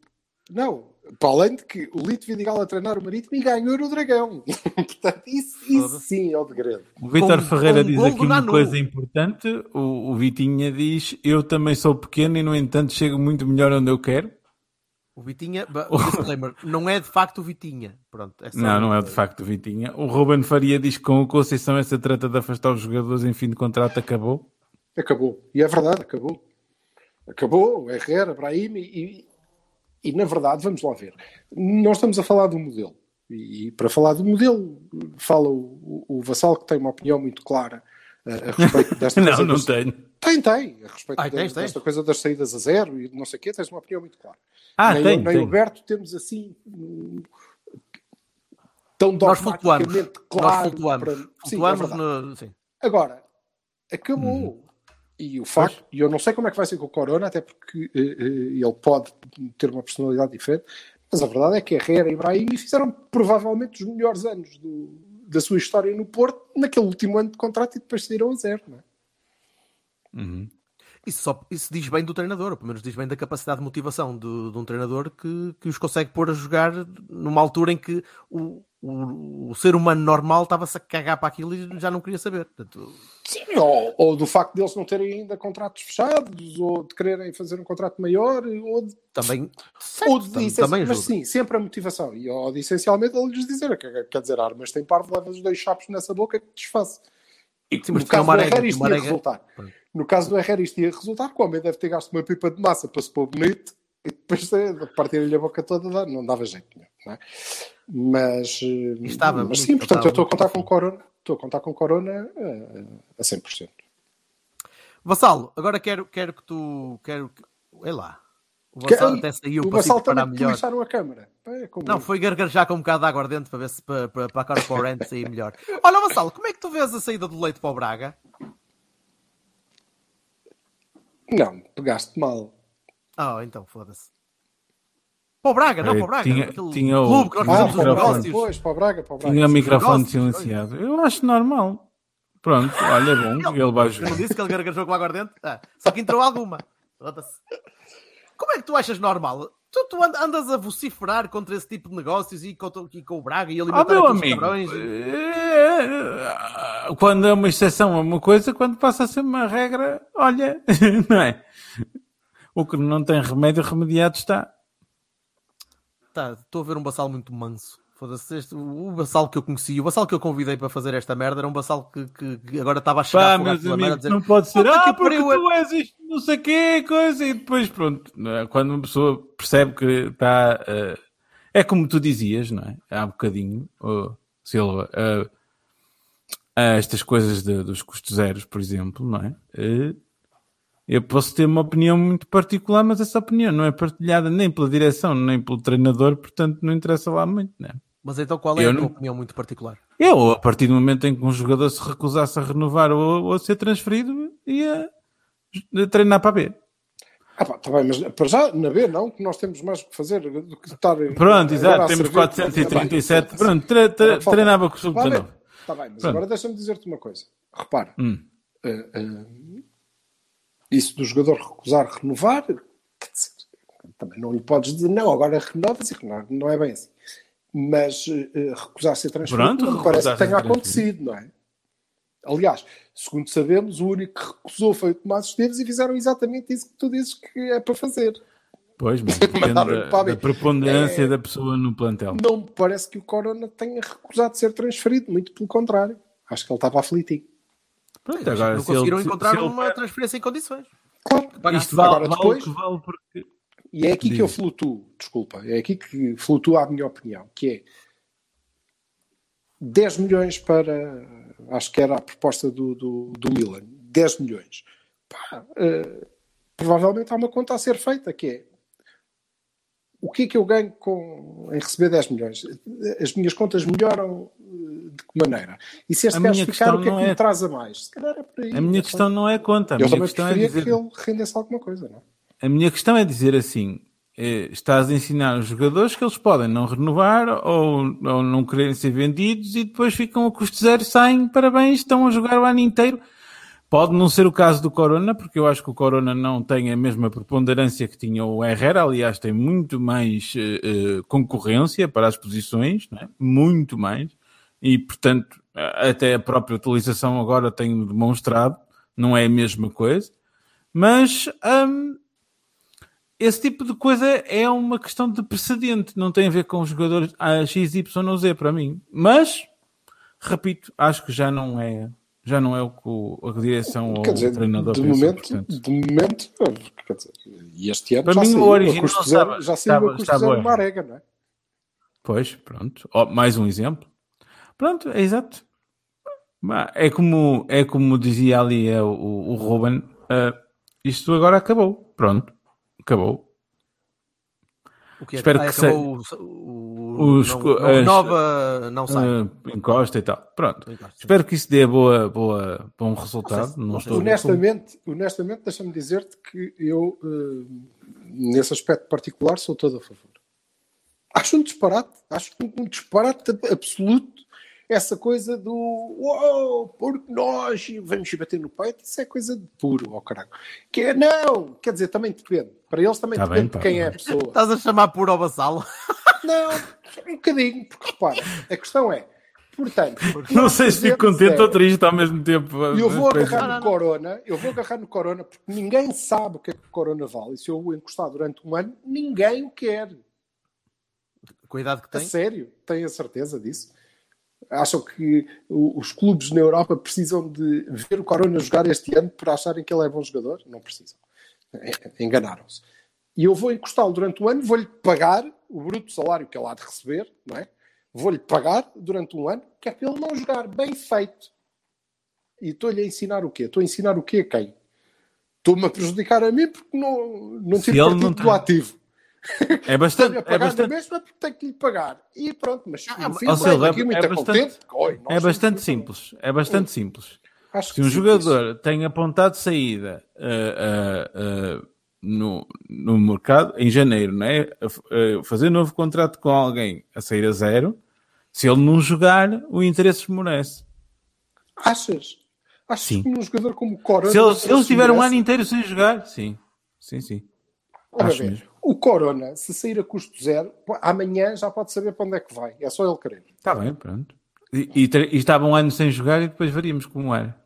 D: Não, para além de que o Lito Vidigal a treinar o Marítimo e ganhou no Dragão. Portanto, isso, isso sim é o degredo.
A: O Vítor
B: Com-
A: Ferreira
B: com
A: diz aqui uma
B: Nanu.
A: coisa importante. O, o Vitinha diz: Eu também sou pequeno e, no entanto, chego muito melhor onde eu quero.
B: O Vitinha, disclaimer, não é de facto o Vitinha. Pronto, é
A: Não, não é de facto o Vitinha. O Ruben Faria diz que com o Conceição essa trata de afastar os jogadores em fim de contrato acabou.
D: Acabou. E é verdade, acabou. Acabou. Herrera, Brahim e, e, na verdade, vamos lá ver. Nós estamos a falar do modelo. E, para falar do modelo, fala o, o, o Vassal, que tem uma opinião muito clara eh, a respeito desta
A: Não,
D: coisa
A: não
D: das-
A: tenho.
D: Tem, tem. A respeito
B: Ah,
D: da-
B: tens, tens.
D: desta coisa das saídas a zero e não sei o quê, tens uma opinião muito clara.
A: Ah,
D: nem,
A: tem,
D: nem
A: tem.
D: o Berto temos assim hum, tão
B: Nós
D: dogmaticamente
B: Nós
D: claro.
B: flutuamos.
D: para- Sim, é
B: flutuamos
D: verdade.
B: no. Sim.
D: Agora, acabou.
A: Uhum.
D: E o facto, e eu não sei como é que vai ser com o Corona, até porque eh, eh, ele pode ter uma personalidade diferente, mas a verdade é que Herrera e Ibrahim fizeram provavelmente os melhores anos do- da sua história no Porto naquele último ano de contrato e depois saíram a zero. Não é?
B: Isso, só, isso diz bem do treinador, ou pelo menos diz bem da capacidade de motivação de, de um treinador que, que os consegue pôr a jogar numa altura em que o, o, o ser humano normal estava-se a cagar para aquilo e já não queria saber. Portanto,
D: Sim, ou, ou do facto deles não terem ainda contratos fechados, ou de quererem fazer um contrato maior, ou de
B: também,
D: ou de
B: tam-
D: essencial-
B: também
D: mas sim, sempre a motivação. E ou de essencialmente ele lhes dizer, quer, quer dizer, armas tem parvo, levas os dois chapos nessa boca que desfaça. E
B: Sim,
D: no caso do Herrera isto ia resultar.
B: Pronto.
D: No caso do Herrera isto ia resultar, que o homem deve ter gasto uma pipa de massa para se pôr bonito e depois de partir-lhe a boca toda não dava jeito nenhum. Não é? Mas, eh,
B: estava
D: mas sim, portanto eu estou a contar com Corona, estou a contar com Corona eh, a 100%.
B: Vassalo, agora quero, quero que tu. Quero que. Olha lá. O
D: Que-
B: Vassalo até saiu
D: o
B: para se
D: Vassal
B: preparar
D: também
B: melhor.
D: a câmara. É
B: Não, foi gargarejar com um bocado de aguardente para ver se para, para, para a cara para sair melhor. Olha, Vassalo, como é que tu vês a saída do leite para o Braga?
D: Não, pegaste mal.
B: Ah, então foda-se. Para o Braga, não para o Braga.
A: tinha-
B: aquele
A: tinha o-
B: clube que nós
A: tinha
D: Ah,
A: o
B: fazemos os negócios.
D: para o Braga, para o Braga.
A: Tinha o microfone
B: negócios,
A: silenciado. Eu acho normal. Pronto, olha, é bom, ele vai
B: Eu
A: jogar.
B: não disse que ele gargarejou com aguardente? Ah, só que entrou alguma. Como é que tu achas normal? Tu, tu and- andas a vociferar contra esse tipo de negócios e com, e com o Braga e
A: Ah,
B: alimentar
A: meu
B: aqueles
A: amigo,
B: cabrões?
A: eh, quando é uma exceção é uma coisa, quando passa a ser uma regra, olha, não é? O que não tem remédio, remediado está.
B: Tá, estou a ver um Bassal muito manso. Foda-se, o Bassal que eu conheci, o Bassal que eu convidei para fazer esta merda era um Bassal que, que- agora estava a chegar
A: Pá,
B: a
A: meus amigos,
B: dizer,
A: não pode ser,
B: "Puta
A: ah,
B: que
A: porque
B: pariu,
A: tu és isto, não sei o quê, coisa, e depois, pronto, é? quando uma pessoa percebe que está, eh, é como tu dizias, não é? Há bocadinho, oh, Silva, eh, eh, estas coisas de- dos custos zeros, por exemplo, não é? Eu posso ter uma opinião muito particular, mas essa opinião não é partilhada nem pela direção, nem pelo treinador, portanto não interessa lá muito, não é?
B: Mas então qual é
A: Eu
B: a tua
A: não-
B: opinião muito particular?
A: Eu, a partir do momento em que um jogador se recusasse a renovar ou, ou a ser transferido, ia treinar para a B.
D: Ah, pá, tá bem, mas para já, na B, não, que nós temos mais o que fazer do que estar.
A: Pronto, exato, temos
D: servir-
A: 437.
D: Tá.
A: Pronto, tre- tre- treinava com o
D: Lá bem,
A: sub-19.
D: Está bem, mas
A: Pronto.
D: agora deixa-me dizer-te uma coisa. Repara,
A: Hum.
D: eh, eh, isso do jogador recusar renovar, quer dizer, também não lhe podes dizer não, agora renovas e renova. Não é bem assim. Mas eh, recusar ser transferido
A: Pronto,
D: parece que tenha acontecido, não é? Aliás, segundo sabemos, o único que recusou foi o Tomás Esteves e fizeram exatamente isso que tu dizes que é para fazer.
A: Pois, mas depende da, da preponderância
D: É.
A: da pessoa no plantel.
D: Não me parece que o Corona tenha recusado ser transferido, muito pelo contrário. Acho que ele estava aflitivo.
A: Pronto, agora,
B: não
A: se ele-
B: conseguiram
A: se-
B: encontrar
A: ele-
B: uma transferência em condições.
D: Claro.
A: Isto vale,
D: Agora, depois-
A: que vale porque...
D: E é aqui que
A: Diz.
D: eu flutuo, desculpa, é aqui que flutua a minha opinião, que é 10 milhões para, acho que era a proposta do, do, do Milan, 10 milhões. Pá, eh, provavelmente há uma conta a ser feita, que é o que é que eu ganho com, em receber 10 milhões? As minhas contas melhoram de que maneira? E se este gajo ficar, o que é que
A: não
D: me
A: é-
D: traz a mais? Se calhar é por aí.
A: A minha
D: não
A: questão não é conta, a
D: Eu
A: minha questão é dizer...
D: que ele rendesse alguma coisa, não é?
A: A minha questão é dizer assim: eh, estás a ensinar os jogadores que eles podem não renovar ou, ou não quererem ser vendidos e depois ficam a custo zero, saem, parabéns, estão a jogar o ano inteiro. Pode não ser o caso do Corona, porque eu acho que o Corona não tem a mesma preponderância que tinha o Herrera, aliás, tem muito mais eh, concorrência para as posições, não é? muito mais, e portanto, até a própria utilização agora tem demonstrado, não é a mesma coisa, mas hum, esse tipo de coisa é uma questão de precedente, não tem a ver com os jogadores a X, Y ou Z para mim. Mas, repito, acho que já não é, já não é o que o- a direção ou
D: dizer,
A: o treinador
D: de
A: pensam,
D: momento,
A: portanto.
D: de momento, quer dizer, e este ano
A: Para
D: já
A: mim, o
D: saiu,
A: original
D: a custo zero, já saiu
A: estava-
D: a custo zero uma arega, não é?
A: Pois, pronto. Ó, mais um exemplo. Pronto, é exato. Mas É como, é como dizia ali é, o, o Ruben, ah, isto agora acabou. Pronto, acabou.
B: O que é?
A: Espero
B: Ah,
A: que
B: acabou o, o,
A: Os
B: não,
A: as-
B: renova, não sai.
A: Ah, encosta e tal. Pronto.
B: Encosta.
A: Espero que isso dê boa, boa, bom resultado. Não,
B: não
A: estou
D: Honestamente, honestamente deixa-me dizer-te que eu, eh, nesse aspecto particular, sou todo a favor. Acho um disparate, acho um disparate absoluto essa coisa do uou, porque nós vamos bater no peito, isso é coisa de puro, ó caralho. Que é, não, quer dizer, também depende. Para eles também
A: Tá
D: depende
A: bem,
D: de
A: pá.
D: quem é a pessoa.
B: Estás a chamar por ao vassalo?
D: Não, um bocadinho, porque repara, a questão é, portanto,
A: Não sei se fico contente
D: é-
A: ou triste ao mesmo tempo.
D: eu vou agarrar no Corona, eu vou agarrar no Corona porque ninguém sabe o que é que o Corona vale. E se eu o encostar durante um ano, ninguém o quer.
B: Com a idade que
D: A
B: tem.
D: sério, tenho a certeza disso. Acham que os clubes na Europa precisam de ver o Corona jogar este ano para acharem que ele é bom jogador? Não precisam. É- Enganaram-se. E eu vou encostá-lo durante um ano, vou-lhe pagar o bruto salário que ele há de receber, não é? Vou-lhe pagar durante um ano, que é para ele não jogar bem feito. E estou-lhe a ensinar o quê? Estou a ensinar o quê a quem? Estou-me a prejudicar a mim porque não, não tive partido
A: não
D: do ativo.
A: É bastante. É
D: pagar na
A: bastante,
D: mesma porque tenho que lhe pagar. E pronto, mas
B: Ah,
D: saio
A: Silva,
D: daqui
A: é
D: muito
A: bastante-
D: contente. Oi,
A: é bastante simples. É bastante simples.
D: Acho
A: Se um jogador tem apontado saída ah, ah, ah, no, no mercado em janeiro, não é? A fazer novo contrato com alguém a sair a zero, se ele não jogar, o interesse esmorece.
D: Achas? Achas
A: Sim.
D: que um jogador como Corona...
A: Se ele, se ele tiver um ano inteiro sem jogar, sim. Sim, sim.
D: Ora
A: acho mesmo.
D: O Corona, se sair a custo zero, amanhã já pode saber para onde é que vai. É só ele querer.
A: Está bem, pronto. E, e, e estava um ano sem jogar e depois veríamos como era.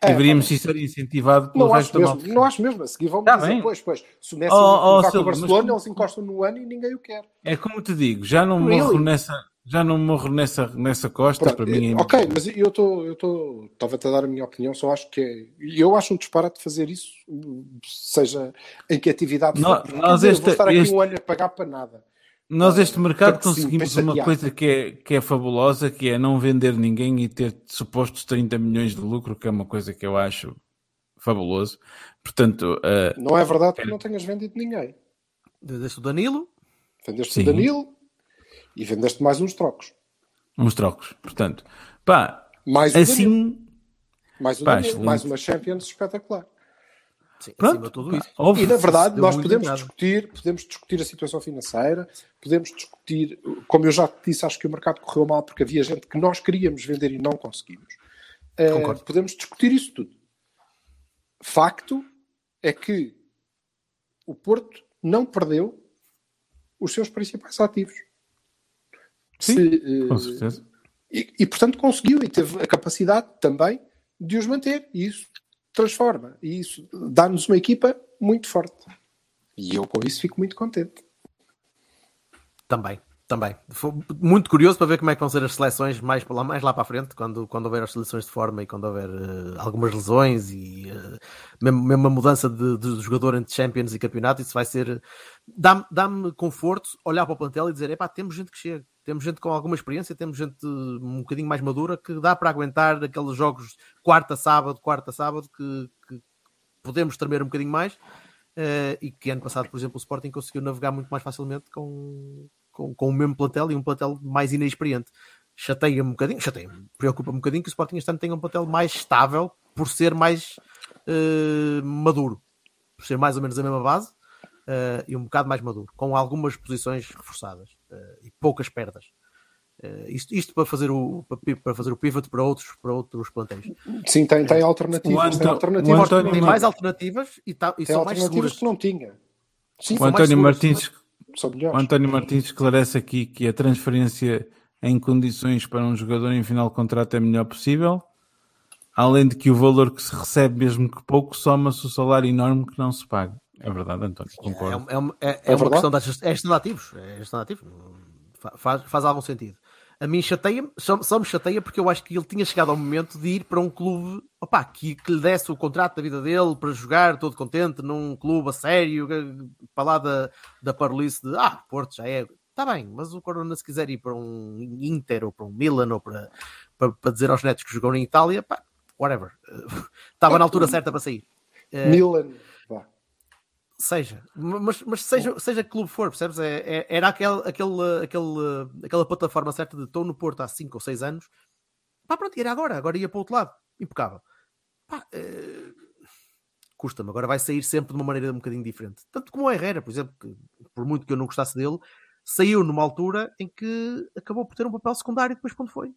D: É,
A: e veríamos
D: tá
A: se isso era incentivado pelo
D: Não
A: resto
D: acho, mesmo, não acho mesmo. A seguir vão
A: Tá
D: dizer,
A: bem.
D: pois, pois, se o Messi
A: Oh, oh,
D: com o
A: mas
D: Barcelona,
A: como-
D: eles encostam no ano e ninguém o quer.
A: É como te digo, já não
D: Really?
A: morro nessa, já não morro nessa, nessa costa,
D: Pronto,
A: para mim é
D: eh, ok, mas eu estou, eu estou, estava-te a dar a minha opinião, só acho que é, eu acho um disparate fazer isso, seja em que atividade
A: Nó-
D: for.
A: Nós este-
D: vou estar aqui
A: este-
D: um ano a pagar para nada.
A: Nós, este mercado,
D: porque sim,
A: conseguimos
D: para
A: uma coisa que é, que é fabulosa, que é não vender ninguém e ter supostos 30 milhões de lucro, que é uma coisa que eu acho fabuloso. Portanto, eh,
D: Não é verdade que não tenhas vendido ninguém.
B: Desde o Danilo.
D: Vendeste
A: Sim.
D: o Danilo e vendeste mais uns trocos.
A: uns trocos. Portanto, pá,
D: Mais Danilo,
A: assim,
D: mais, o
A: pá,
D: Danilo, mais uma Champions espetacular.
B: Sim,
A: pronto.
B: acima de tudo isso.
D: E na verdade nós podemos discutir, podemos discutir a situação financeira, podemos discutir, como eu já te disse, acho que o mercado correu mal porque havia gente que nós queríamos vender e não conseguimos.
B: Concordo.
D: podemos discutir isso tudo. Facto é que o Porto não perdeu os seus principais ativos.
A: Sim,
D: Se, eh,
A: Com certeza.
D: E, e, portanto conseguiu e teve a capacidade também de os manter. E isso transforma. E isso dá-nos uma equipa muito forte. E eu com isso fico muito contente.
B: Também, também. Foi muito curioso para ver como é que vão ser as seleções mais, mais lá para a frente, quando, quando houver as seleções de forma e quando houver eh, algumas lesões e eh, mesmo, uma mudança de, de jogador entre Champions e campeonato, isso vai ser. Dá-me dá-me conforto olhar para o plantel e dizer: epá, temos gente que chega, temos gente com alguma experiência, temos gente um bocadinho mais madura que dá para aguentar aqueles jogos quarta, sábado, quarta, sábado, que, que podemos tremer um bocadinho mais. eh, e que ano passado, por exemplo, o Sporting conseguiu navegar muito mais facilmente com, com, com o mesmo plantel e um plantel mais inexperiente. Chateia-me um bocadinho, chateia-me, preocupa-me um bocadinho que o Sporting este ano tenha um plantel mais estável por ser mais eh, maduro, por ser mais ou menos a mesma base eh, e um bocado mais maduro, com algumas posições reforçadas eh, e poucas perdas. Eh, isto, isto para fazer o para, fazer o pivot para outros para outros plantéis.
D: Sim, tem, tem alternativas.
A: O Anto-
D: tem alternativas,
A: António
B: Tem mais alternativas e, tá, e
D: tem
B: são mais
D: alternativas
B: seguras.
D: que não tinha. Sim,
A: O
B: mais
A: António
B: seguras.
A: Martins,
D: são
A: o
D: melhores.
A: António Martins esclarece aqui que a transferência em condições para um jogador em final de contrato é melhor possível, além de que o valor que se recebe, mesmo que pouco, soma-se o salário enorme que não se paga. É verdade, António, concordo.
B: É, é, uma- é- é
D: É
B: uma
D: verdade?
B: questão gest- é gestão de ativos. É gestão de ativos. Fa- Faz, faz algum sentido. A mim chateia só, só me chateia porque eu acho que ele tinha chegado ao momento de ir para um clube opá, que, que lhe desse o contrato da vida dele para jogar todo contente num clube a sério, para lá da, da parolice de ah, Porto já é. Está bem, mas o Corona, se quiser ir para um Inter ou para um Milan ou para, para, para dizer aos netos que jogou em Itália, pá, whatever. Estava na altura certa para sair. Eh,
D: Milan. Vá.
B: Seja, mas, mas seja, seja que clube for, percebes? É, é- era aquele, aquele, aquele, aquela plataforma certa de estou no Porto há 5 ou 6 anos, pá, pronto, era agora, agora ia para o outro lado, impecável. Pá, eh, custa-me, agora vai sair sempre de uma maneira um bocadinho diferente. Tanto como o Herrera, por exemplo, que por muito que eu não gostasse dele, saiu numa altura em que acabou por ter um papel secundário depois quando foi.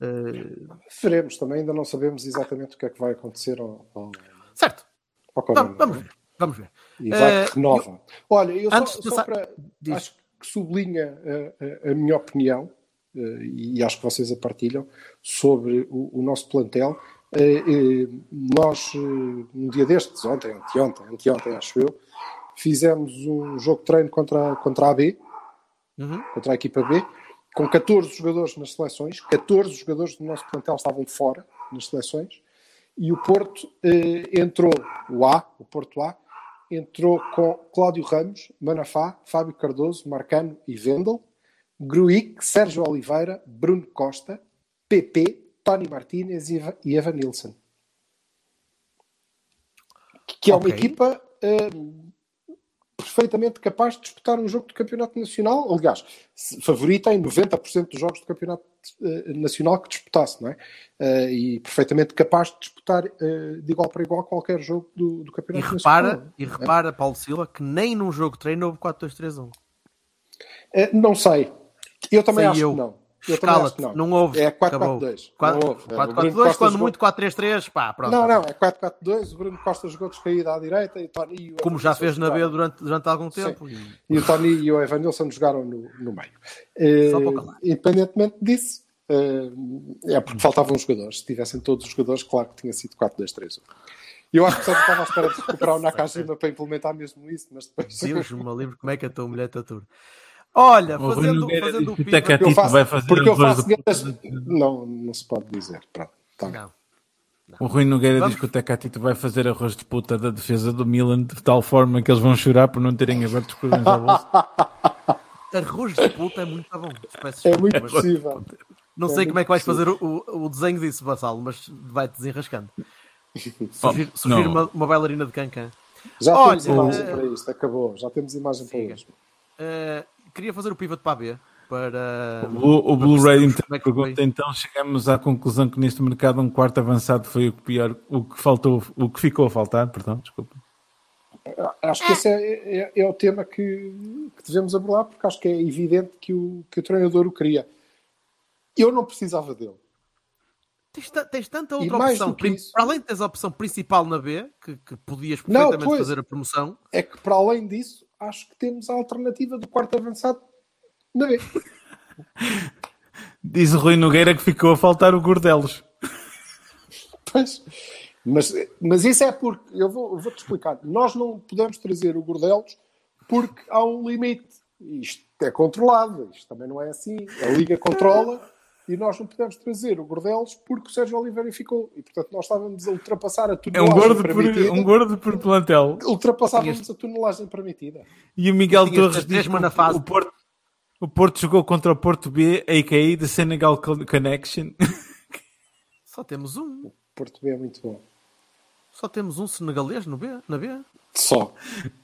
B: Eh,
D: Veremos também, ainda não sabemos exatamente o que é que vai acontecer ao, ao,
B: certo,
D: ao
B: vamos, vamos ver, vamos ver.
D: E vai
B: Eh,
D: que renova. Olha, eu
B: antes
D: só, só para.
B: Diz.
D: Acho que sublinha a, a- a minha opinião, eh, e acho que vocês a partilham, sobre o, o nosso plantel. Eh, eh, Nós, eh, um dia destes, ontem, anteontem, anteontem, acho eu, fizemos um jogo de treino contra, contra a AB,
B: Uhum.
D: contra a equipa B, com 14 jogadores nas seleções, 14 jogadores do nosso plantel estavam fora nas seleções, e o Porto eh, entrou, o A, o Porto A, entrou com Cláudio Ramos, Manafá, Fábio Cardoso, Marcano e Vendel, Gruic, Sérgio Oliveira, Bruno Costa, PP, Tony Martínez e Eva- Evan Nilsson. Que é uma
B: Ok.
D: equipa eh, perfeitamente capaz de disputar um jogo de campeonato nacional. Aliás, favorita em 90% dos jogos de campeonato nacional que disputasse, não é? Eh, e perfeitamente capaz de disputar eh, de igual para igual qualquer jogo do, do
B: E
D: campeonato
B: repara,
D: nacional.
B: e repara, Paulo Silva, que nem num jogo de treino houve 4-2-3-1.
D: Eh, não sei. Eu também
B: Sei
D: acho
B: eu.
D: que não. Que não.
B: não houve.
D: É
B: acabou.
D: 4-4-2.
B: Quatro-
D: Não houve.
B: 4-4-2,
D: O Bruno Costa
B: quando muito 4-3-3, pá, pronto.
D: Não, não, é 4-4-2. O Bruno Costa jogou descaído à direita e o Tony
B: Como já fez na B durante, durante algum tempo. E-
D: E o Tony e o Evan Nilsson jogaram no, no meio. Eh,
B: Só para calar.
D: independentemente disso, eh, é porque faltavam os jogadores. Se tivessem todos os jogadores, claro que tinha sido 4-2-3-1. E eu acho que só estava à espera de recuperar o Nakajima para implementar mesmo isso, mas depois.
B: Deus me livre, como é que a tua mulher te atura. Olha,
A: O
B: fazendo,
A: Nogueira
B: fazendo
A: diz
B: o
A: que o
B: pipa-
A: Teca-
D: Eu faço,
A: vai fazer
D: porque eu
A: arroz
D: faço. Não, não se pode dizer. Pronto, tá.
B: Não.
A: O Rui Nogueira
B: Vamos.
A: diz que o Tecatito vai fazer arroz de puta da defesa do Milan de tal forma que eles vão chorar por não terem aberto os cordões à bolsa.
B: Arroz de puta é muito bom. Peço
D: É muito
B: mas
D: possível.
B: Não
D: é
B: sei como é que vais fazer
D: possível.
B: o, o- o desenho disso, Bassalo, mas vai-te desenrascando.
A: Oh,
B: Surgir, surgir
A: não.
B: uma, uma bailarina de cancan.
D: Já
B: Olha,
D: temos imagem
B: eh,
D: para isto, acabou. Já temos imagem para
B: siga.
D: isto.
B: Uh, queria fazer o pivot para a B. Para,
A: O, Blu-ray então
B: é
A: pergunta, então chegamos à conclusão que neste mercado um quarto avançado foi o que pior, o que faltou, o que ficou a faltar, perdão, desculpa.
D: Acho que esse é, é- é o tema que, que devemos abordar, porque acho que é evidente que o, que o treinador o queria. Eu não precisava dele.
B: Tens, tens tanta outra
D: mais
B: opção.
D: isso-
B: Para além de teres a opção principal na B, que, que podias
D: Não,
B: perfeitamente
D: pois.
B: fazer a promoção,
D: É que, para além disso, acho que temos a alternativa do quarto avançado na B.
A: Diz o Rui Nogueira que ficou a faltar o Gordelos.
D: Pois. Mas, mas isso é porque, eu vou- vou-te explicar, nós não podemos trazer o Gordelos porque há um limite. Isto é controlado, isto também não é assim. A Liga controla e nós não podemos trazer o Gordelos porque o Sérgio Oliveira ficou. E portanto nós estávamos a ultrapassar a
A: É um
D: tonelagem
A: gordo, por,
D: permitida.
A: um gordo por plantel.
D: Ultrapassávamos a tonelagem permitida.
A: E o Miguel
B: Tinhas
A: Torres diz
B: na
A: o,
B: fase.
A: o Porto, o Porto jogou contra o Porto B, a.k.a. The Senegal Con- Connection.
B: Só temos um.
D: Porto B é muito bom.
B: Só temos um senegalês no B, na B.
D: Só.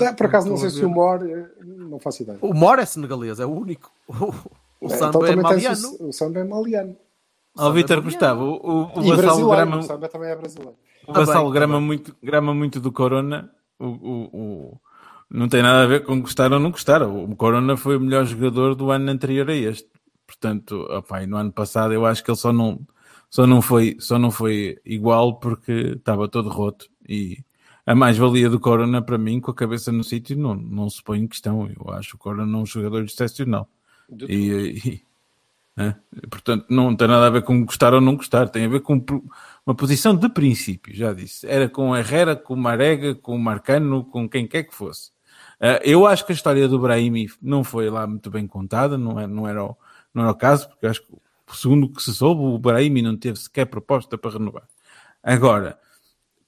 D: É, por acaso não sei
B: Estou a
D: se o Mor, eh, não faço ideia.
B: O Mor é senegalês, é o único. O,
D: É,
B: Samba é
D: também tens
B: maliano.
D: O, o Samba é maliano.
A: Ó, Vitor
B: é
A: Gustavo, o, o, o Vassalo grama,
D: O Samba também é brasileiro.
A: o Vassalo
B: bem,
A: grama,
B: tá
A: muito, grama muito do Corona. O, o, o- não tem nada a ver com gostar ou não gostar. O Corona foi o melhor jogador do ano anterior a este. Portanto, opá, e no ano passado eu acho que ele só não, só não, foi, só não foi igual porque estava todo roto. E a mais-valia do Corona, para mim, com a cabeça no sítio, não, não se põe em questão. Eu acho o Corona um jogador excepcional. E, e- né? Portanto, não tem nada a ver com gostar ou não gostar, tem a ver com uma posição de princípio, já disse. Era com Herrera, com Marega, com Marcano, com quem quer que fosse. Ah, eu acho que a história do Brahimi não foi lá muito bem contada, não, é, não, era, o, não era o caso, porque acho que, segundo o que se soube, o Brahimi não teve sequer proposta para renovar. Agora,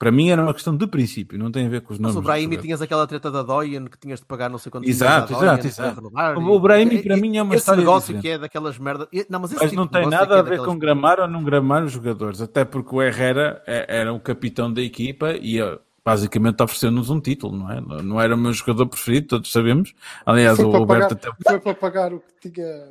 A: para mim era uma questão de princípio, não tem a ver com os
B: Mas
A: nomes.
B: o
A: dos
B: Brahimi tinhas aquela treta da Doyen que tinhas de pagar não sei quantos
A: Exato, exato, exato. O Brahimi,
B: e-
A: para mim, é uma
B: esse
A: história
B: negócio
A: diferente.
B: que é daquelas merdas. Não, mas esse
A: Mas
B: tipo
A: não tem
B: é
A: nada
B: é
A: a ver
B: daquelas-
A: com gramar ou não gramar os jogadores, até porque o Herrera é- era o capitão da equipa e eh, basicamente ofereceu-nos um título, não é? Não era o meu jogador preferido, todos sabemos. Aliás,
D: Foi
A: o Roberto
D: pagar,
A: até,
D: foi para pagar o que tinha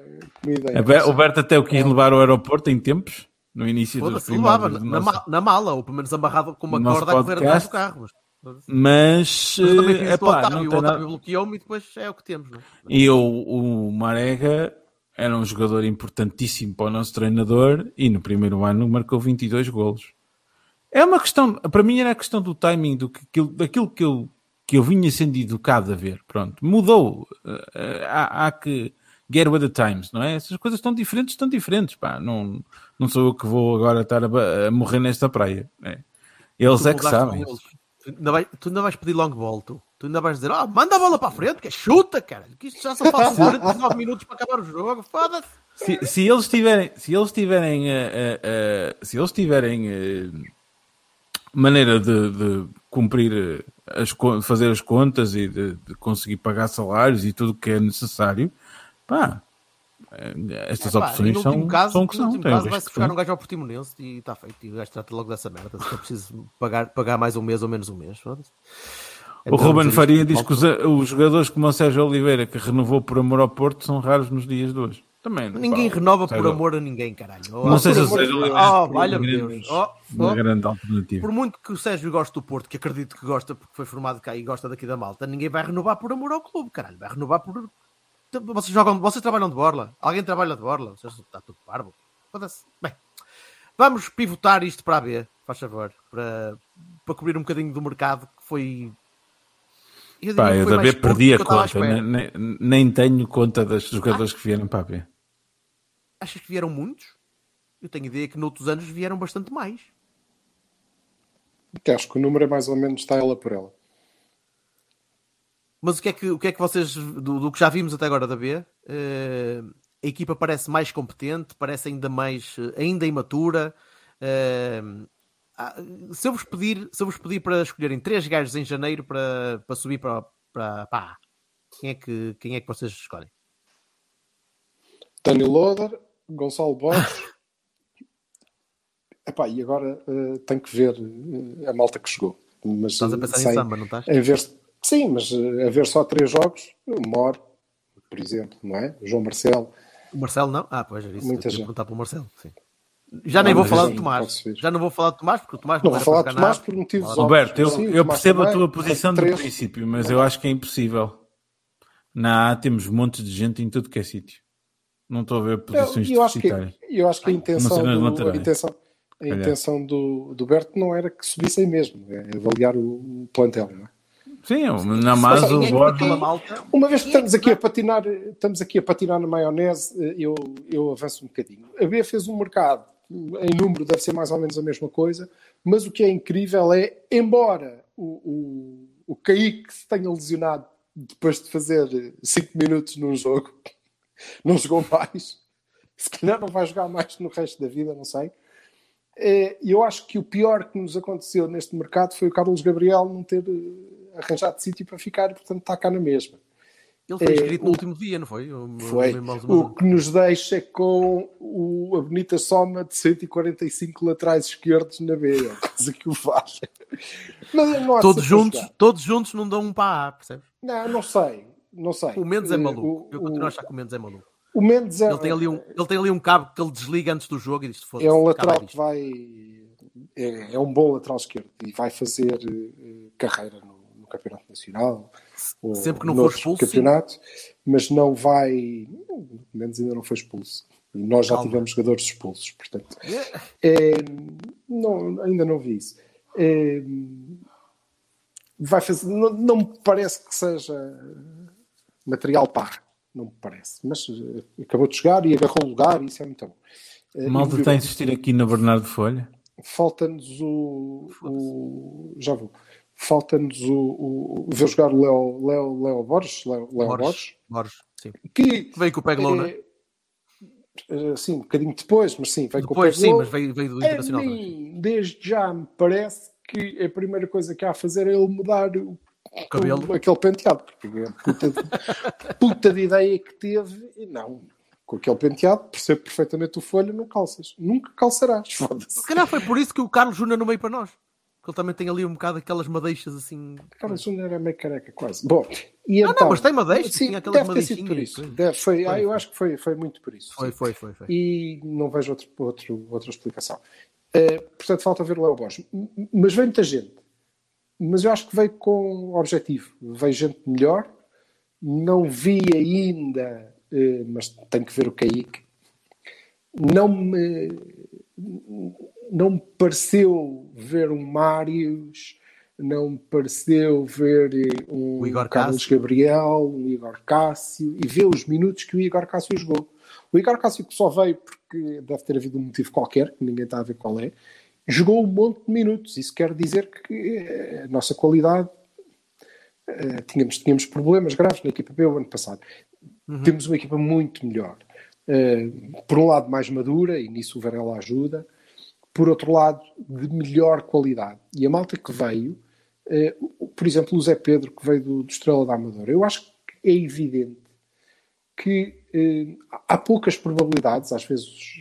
D: comida.
A: o Roberto até o quis levar ao aeroporto em tempos, no início dos
B: Foda-se, levava na,
A: nosso-
B: na mala, ou pelo menos amarrado com uma corda a correr atrás do
A: podcast.
B: carro. Mas,
A: Mas,
B: mas também
A: eh,
B: fiz o
A: epá,
B: Otávio,
A: não
B: o Otávio
A: nada...
B: bloqueou-me e depois é o que temos. Não é?
A: E o, o Marega era um jogador importantíssimo para o nosso treinador e no primeiro ano marcou 22 golos. É uma questão, para mim era a questão do timing, do que, aquilo- daquilo que eu, que eu vinha sendo educado a ver. Pronto, mudou. Eh, Há, há que get with the times, não é? Essas coisas estão diferentes, estão diferentes. Pá. Não, não sou eu que vou agora estar a, a morrer nesta praia. né? Eles
B: Tu
A: é que sabem.
B: Tu ainda, vais, tu ainda vais pedir long ball, tu. Tu ainda vais dizer, ah, manda a bola para a frente, que é chuta, cara. Que isto já só faltam 49 minutos para acabar o jogo. Foda-se.
A: se, se eles tiverem, se eles tiverem, eh, eh, se eles tiverem maneira de, de cumprir as fazer as contas e de, de conseguir pagar salários e tudo o que é necessário, pá, estas
B: Pá, e
A: opções
B: no
A: são,
B: último caso,
A: são que
B: no
A: são.
B: último
A: Tem
B: caso vai-se buscar um gajo ao Portimonense e está feito. E o gajo trata logo dessa merda. Se é preciso pagar, pagar mais um mês ou menos um mês. foda-se. É
A: O Ruben Faria
B: isto,
A: diz que os, os jogadores como o Sérgio Oliveira, que renovou por amor ao Porto, são raros nos dias de hoje. Também,
B: Ninguém
A: pá,
B: renova por
A: Sérgio-
B: amor a ninguém, caralho. Oh,
A: Não sei se o Sérgio. Oliveira
B: Oh,
A: é
B: Deus. Oh,
A: uma
B: oh.
A: grande alternativa.
B: Por muito que o Sérgio goste do Porto, que acredito que gosta porque foi formado cá e gosta daqui da malta, ninguém vai renovar por amor ao clube, caralho. Vai renovar por. Vocês jogam, vocês trabalham de borla? Alguém trabalha de borla? Vocês- Está tudo parvo. Bem, vamos pivotar isto para a B, faz favor, para, para cobrir um bocadinho do mercado que foi. Eu
A: Pá, eu da B perdi a conta, nem, nem- tenho conta dos jogadores que vieram para a B.
B: Achas que vieram muitos? Eu tenho ideia que noutros anos vieram bastante mais.
D: Acho que o número é mais ou menos está ela por ela.
B: Mas o que é que, o que, é que vocês, do, do que já vimos até agora da B, eh, a equipa parece mais competente, parece ainda mais, ainda imatura. ah, se, eu vos pedir, se eu vos pedir para escolherem três gajos em janeiro para, para subir para, para pá, quem é, que, quem é que vocês escolhem?
D: Tony Loader, Gonçalo Borges. Epá, e agora eh, tem que ver a malta que chegou. Mas,
B: Estás a pensar
D: sem-
B: em samba, não estás?
D: em ver, sim, mas eh, a ver só três jogos, o Mor, por exemplo, não é? O João Marcelo.
B: O Marcelo não? Ah, pois era isso.
D: Muita
B: eu
D: gente.
B: perguntar para o Marcelo. Sim. Já nem
D: Não,
B: vou falar
D: isso
B: do Tomás. Já não vou falar do Tomás, porque o Tomás
D: Não
B: não
D: vou falar
B: ficar
D: Tomás por motivos.
A: Roberto, eu,
D: Sim,
A: eu percebo a tua posição de
D: Três.
A: princípio, mas eu acho que é impossível. Na A temos montes de gente em tudo que é sítio. Não estou a ver
D: Eu,
A: posições
D: eu acho que, eu acho que a intenção,
A: sei nas
D: do, a
A: laterais.
D: intenção, a intenção do, do Berto não era que subissem mesmo, é avaliar o plantel, não é?
A: Sim, na o
D: Mas,
A: Borges.
B: Aquela malta.
D: Uma vez que estamos aqui a patinar, estamos aqui a patinar na maionese, eu, eu avanço um bocadinho. A B fez um mercado, em número deve ser mais ou menos a mesma coisa, mas o que é incrível é, embora o, o, o Kaique se tenha lesionado depois de fazer 5 minutos num jogo, não jogou mais, se calhar não vai jogar mais no resto da vida, não sei. Eh, Eu acho que o pior que nos aconteceu neste mercado foi o Carlos Gabriel não ter eh, arranjado sítio para ficar e, portanto, está cá na mesma.
B: Ele foi
D: É,
B: inscrito no
D: o-
B: último dia, não foi? Eu-
D: Foi. O que nos deixa com o- a bonita soma de 145 laterais esquerdos na B. É a coisa que o faz. Mas
B: Todos juntos, todos juntos não dão um para a A, percebes?
D: Não, não sei. Não sei.
B: O Mendes é
D: Eh,
B: maluco.
D: O,
B: Eu continuo a
D: o,
B: achar que o Mendes é maluco.
D: O Mendes é,
B: Ele tem, ali um, ele tem ali um cabo que ele desliga antes do jogo e diz: foda-se.
D: é um lateral que
B: disto."
D: vai. É, é um bom lateral esquerdo e vai fazer eh, carreira no, no Campeonato Nacional. ou
B: Sempre que não for expulso, sim.
D: campeonatos, mas não vai. O Mendes ainda não foi expulso. E nós já
B: Calma.
D: tivemos jogadores expulsos, portanto. É, não, ainda não vi isso. É, vai fazer, não, não me parece que seja material par, não me parece. Mas eh, acabou de chegar e agarrou o lugar, e isso é muito bom.
A: A malta está a insistir aqui na Bernardo Folha.
D: Falta-nos o, o- Já vou. Falta-nos o, o. Ver jogar o Léo, Léo, Léo Borges, Léo, Léo Borges,
B: Borges. Sim.
D: que
B: Que veio com o Peglow, não é?
D: é, eh, sim, um bocadinho depois, mas sim, veio
B: Depois,
D: com o
B: sim,
D: Peglow.
B: mas veio, veio do
D: A
B: Internacional. também.
D: mim, desde já me parece que a primeira coisa que há a fazer é ele mudar o,
B: O cabelo.
D: o- aquele penteado, porque é a puta de, puta de ideia que teve, e não, com aquele penteado, percebo perfeitamente o folha, não calças, nunca calçarás, foda-se.
B: Se calhar foi por isso que o Carlos Júnior não veio para nós. Porque ele também tem ali um bocado aquelas madeixas assim.
D: Carlos Júnior é meio careca, quase. Bom, e
B: Não,
D: então,
B: não, mas tem madeixas,
D: sim,
B: tinha aquelas
D: deve ter sido por isso. Deve- foi, ah,
B: Foi,
D: eu
B: foi.
D: acho que foi, foi muito por isso.
B: Foi, foi, foi. foi.
D: e não vejo outro, outro, outra explicação. Eh, portanto, falta ver o Léo Borges. Mas veio muita gente. Mas eu acho que veio com objetivo. Veio gente melhor. Não vi ainda, eh, mas tenho que ver o Kaique. Não me, não me pareceu ver um Mários, não me pareceu ver eh, um Carlos
B: Cássio.
D: Gabriel, um Igor Cássio e ver os minutos que o Igor Cássio jogou. O Igor Cássio que só veio porque deve ter havido um motivo qualquer, que ninguém está a ver qual é, jogou um monte de minutos. Isso quer dizer que eh, a nossa qualidade eh, tínhamos, tínhamos problemas graves na equipa B o ano passado. Temos uma equipa muito melhor. Eh, por um lado, mais madura, e nisso o Varela ajuda. Por outro lado, de melhor qualidade. E a malta que veio, por exemplo, o Zé Pedro, que veio do, do Estrela da Amadora, eu acho que é evidente que há poucas probabilidades, às vezes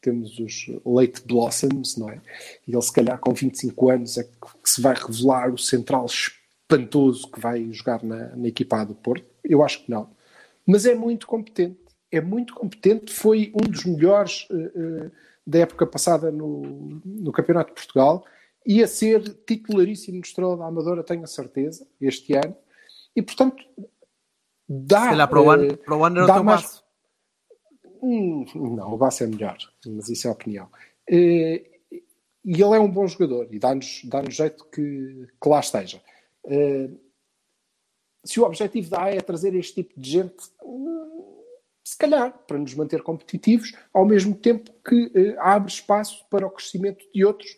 D: temos os late blossoms, não é? E ele, se calhar, com 25 anos, é que, se vai revelar o central espantoso que vai jogar na, na equipa do Porto. Eu acho que não. Mas é muito competente. É muito competente. Foi um dos melhores eh, eh, da época passada no, no Campeonato de Portugal. Ia ser titularíssimo no Estrela da Amadora, tenho a certeza, este ano. E, portanto, dá.
B: Se calhar para o
D: eh,
B: ano, para o ano era o teu
D: mais-
B: passo.
D: Hum, não, o Basso é melhor, mas isso é opinião. Eh, E ele é um bom jogador e dá-nos dá jeito que, que lá esteja. Eh, Se o objetivo da A é trazer este tipo de gente, hum, se calhar, para nos manter competitivos, ao mesmo tempo que eh, abre espaço para o crescimento de outros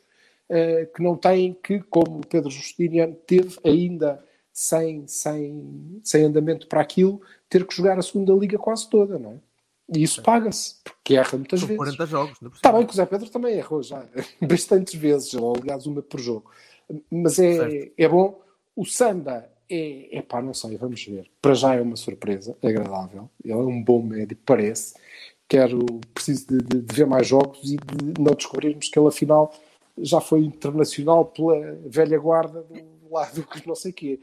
D: que não têm que, como Pedro Justiniano teve ainda sem, sem, sem andamento para aquilo, ter que jogar a segunda liga quase toda, não é? E isso paga-se, porque erra muitas
B: São
D: vezes.
B: 40 jogos. ainda por
D: Está bem que o Zé Pedro também errou já bastantes vezes, ou aliás uma por jogo. Mas é,
B: Certo.
D: é bom. O Samba é, é pá, não sei, vamos ver. Para já é uma surpresa agradável. Ele é um bom médio, parece. Quero, preciso de, de- de ver mais jogos e de não descobrirmos que ele afinal já foi internacional pela velha guarda do lado que não sei o quê.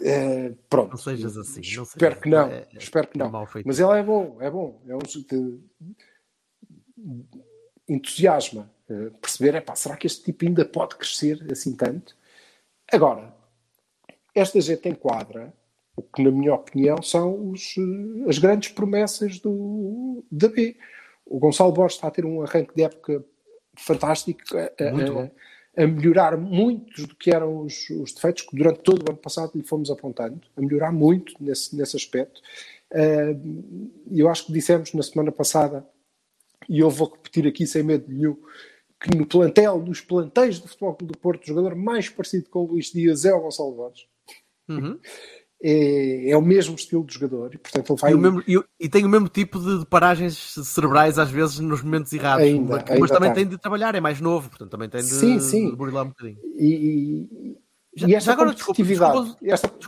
D: Eh, pronto.
B: Não sejas assim. Não
D: Espero
B: sejas-
D: que não,
B: é- é-
D: espero que não. Mas ele é bom, é bom. É um de- entusiasma eh, perceber, é pá, será que este tipo ainda pode crescer assim tanto? Agora, esta gente enquadra o que, na minha opinião, são os, eh, as grandes promessas do, da B. O Gonçalo Borges está a ter um arranque de época fantástico. A-
B: Muito
D: a-
B: bom.
D: A melhorar muitos do que eram os, os defeitos que durante todo o ano passado lhe fomos apontando, a melhorar muito nesse, nesse aspecto. Uh, eu acho que dissemos na semana passada, e eu vou repetir aqui sem medo nenhum, que no plantel, nos plantéis do Futebol Clube do Porto, o jogador mais parecido com o Luís Dias é o Gonçalo Borges.
B: Uhum.
D: É, é, o mesmo estilo de jogador e, portanto, ele vai...
B: E, mesmo, e, e tem o mesmo tipo de, paragens cerebrais, às vezes, nos momentos errados.
D: Ainda,
B: mas,
D: ainda
B: mas também
D: tem.
B: tem de trabalhar, é mais novo, portanto, também tem de,
D: sim, sim.
B: de burilar um bocadinho.
D: E,
B: já,
D: e esta
B: agora,
D: competitividade,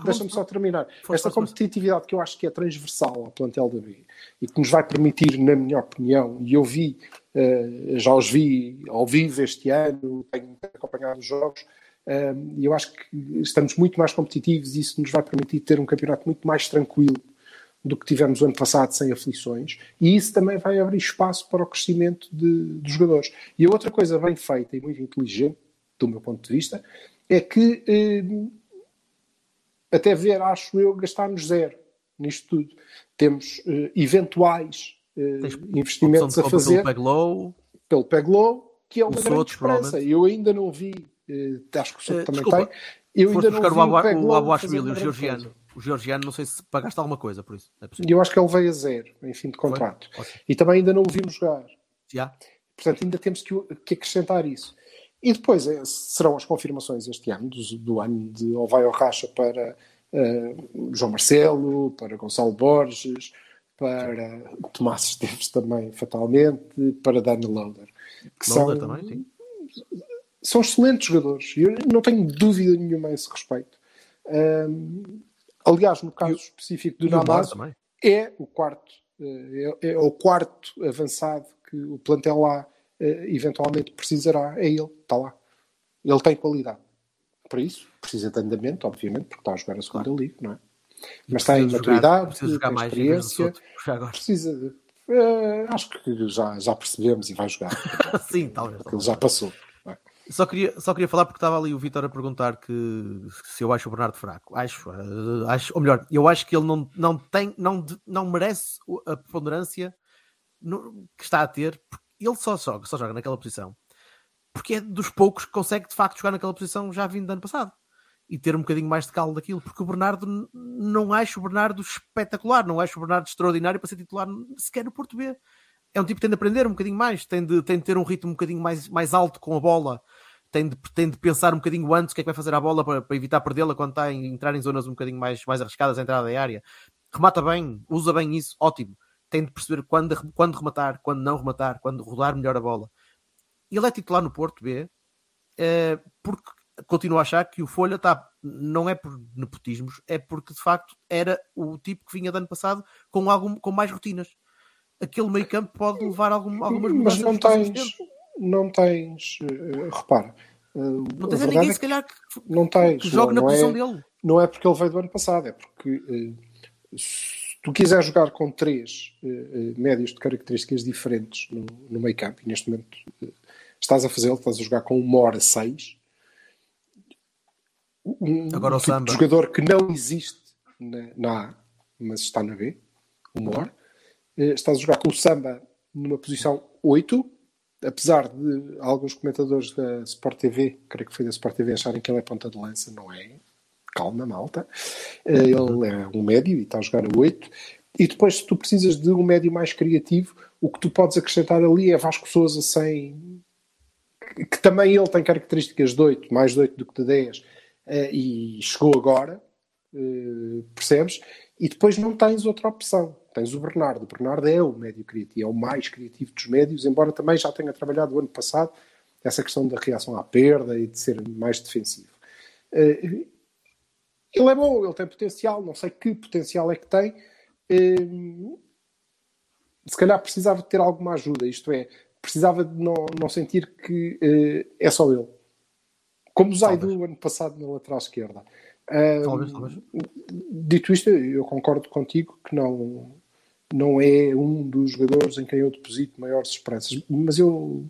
D: deixa-me só terminar,
B: Força,
D: esta competitividade que eu acho que é transversal ao plantel da B e que nos vai permitir, na minha opinião, e eu vi, uh, já os vi ao vivo este ano, tenho acompanhado os jogos, e eu acho que estamos muito mais competitivos e isso nos vai permitir ter um campeonato muito mais tranquilo do que tivemos o ano passado sem aflições, e isso também vai abrir espaço para o crescimento de, dos jogadores. E a outra coisa bem feita e muito inteligente, do meu ponto de vista, é que eh, até ver, acho eu, gastarmos zero nisto tudo. Temos eh, eventuais eh, investimentos a fazer
B: pelo Peglow,
D: pelo Peglow, que é uma
B: Os
D: grande
B: outros,
D: esperança. Eu ainda não vi, acho que o Souto
B: Eh,
D: também
B: desculpa,
D: tem, eu
B: Foste
D: ainda não
B: buscar
D: vi
B: o, o Abuashvili,
D: uma
B: o georgiano.
D: coisa.
B: O georgiano, não sei se pagaste alguma coisa por isso. É
D: E eu acho que ele veio a zero em fim de contrato.
B: Ok.
D: E também ainda não o vimos jogar.
B: Já?
D: Portanto, ainda temos que, que acrescentar isso. E depois eh, serão as confirmações este ano, do, do ano de ou vai ao racha para eh, João Marcelo, para Gonçalo Borges, para Tomás Esteves também, fatalmente, para Dani Loader. Que
B: Loader
D: são,
B: também, sim.
D: São excelentes jogadores. Eu não tenho dúvida nenhuma a esse respeito. Ahm, aliás, no caso específico do
B: também.
D: é o quarto eh, é, é o quarto avançado que o plantel lá eh, eventualmente precisará é ele, está lá ele tem qualidade para isso, precisa de andamento obviamente, porque está a jogar a segunda liga não é? mas tem
B: Precisa jogar-
D: maturidade
B: precisa jogar
D: tem
B: em
D: experiência precisa de, eh, acho que já, já percebemos e vai jogar
B: Sim, talvez.
D: porque ele já passou?
B: Só queria, só queria falar porque estava ali o Vitor a perguntar que se eu acho o Bernardo fraco. Acho, eh, acho ou melhor, eu acho que ele não, não tem, não, não merece a preponderância no- que está a ter. Ele só joga, só joga naquela posição porque é dos poucos que consegue de facto jogar naquela posição já vindo do ano passado e ter um bocadinho mais de caldo daquilo. Porque o Bernardo, não acho o Bernardo espetacular, não acho o Bernardo extraordinário para ser titular sequer no Porto B é um tipo que tem de aprender um bocadinho mais, tem de, tem de ter um ritmo um bocadinho mais, mais alto com a bola, tem de, tem de pensar um bocadinho antes o que é que vai fazer à bola para, para evitar perdê-la quando está a entrar em zonas um bocadinho mais, mais arriscadas à entrada da área. Remata bem, usa bem isso, ótimo. Tem de perceber quando, quando rematar, quando não rematar, quando rodar melhor a bola. Ele é titular no Porto B eh, porque continuo a achar que o Folha está, não é por nepotismos, é porque de facto era o tipo que vinha do ano passado com, algum, com mais rotinas aquele meio campo pode levar algum, algumas
D: mas
B: mudanças
D: não
B: nos próximos
D: tens. Não tens eh, repara eh,
B: Não
D: a
B: tens a
D: verdade
B: ninguém,
D: é
B: se
D: que
B: calhar, que,
D: não tens
B: que jogue na
D: não, não
B: posição
D: é,
B: dele.
D: não é porque ele veio do ano passado, é porque eh, se tu quiseres jogar com três médios de características diferentes no, no meio campo, e neste momento estás a fazê-lo, estás a jogar com uma hora seis, um,
B: Agora o
D: um tipo
B: Samba.
D: jogador que não existe na, na A, mas está na B, hora, eh, estás a jogar com o Samba numa posição 8, apesar de alguns comentadores da Sport TV, creio que foi da Sport TV, acharem que ele é ponta de lança, não é? Calma, malta. Eh, Ele é um médio e está a jogar a 8. E depois, se tu precisas de um médio mais criativo, o que tu podes acrescentar ali é Vasco Souza sem. que também ele tem características de 8, mais de 8 do que de 10, eh, e chegou agora, eh, percebes? E depois não tens outra opção. Tens o Bernardo. O Bernardo é o médio criativo, é o mais criativo dos médios, embora também já tenha trabalhado o ano passado essa questão da reação à perda e de ser mais defensivo. Eh, Ele é bom, ele tem potencial, não sei que potencial é que tem. Eh, Se calhar precisava de ter alguma ajuda, isto é, precisava de não, não sentir que eh, é só ele. Como o Zaidu ano passado na lateral esquerda.
B: Talvez, talvez.
D: Dito isto, eu concordo contigo que não, não é um dos jogadores em quem eu deposito maiores esperanças, mas eu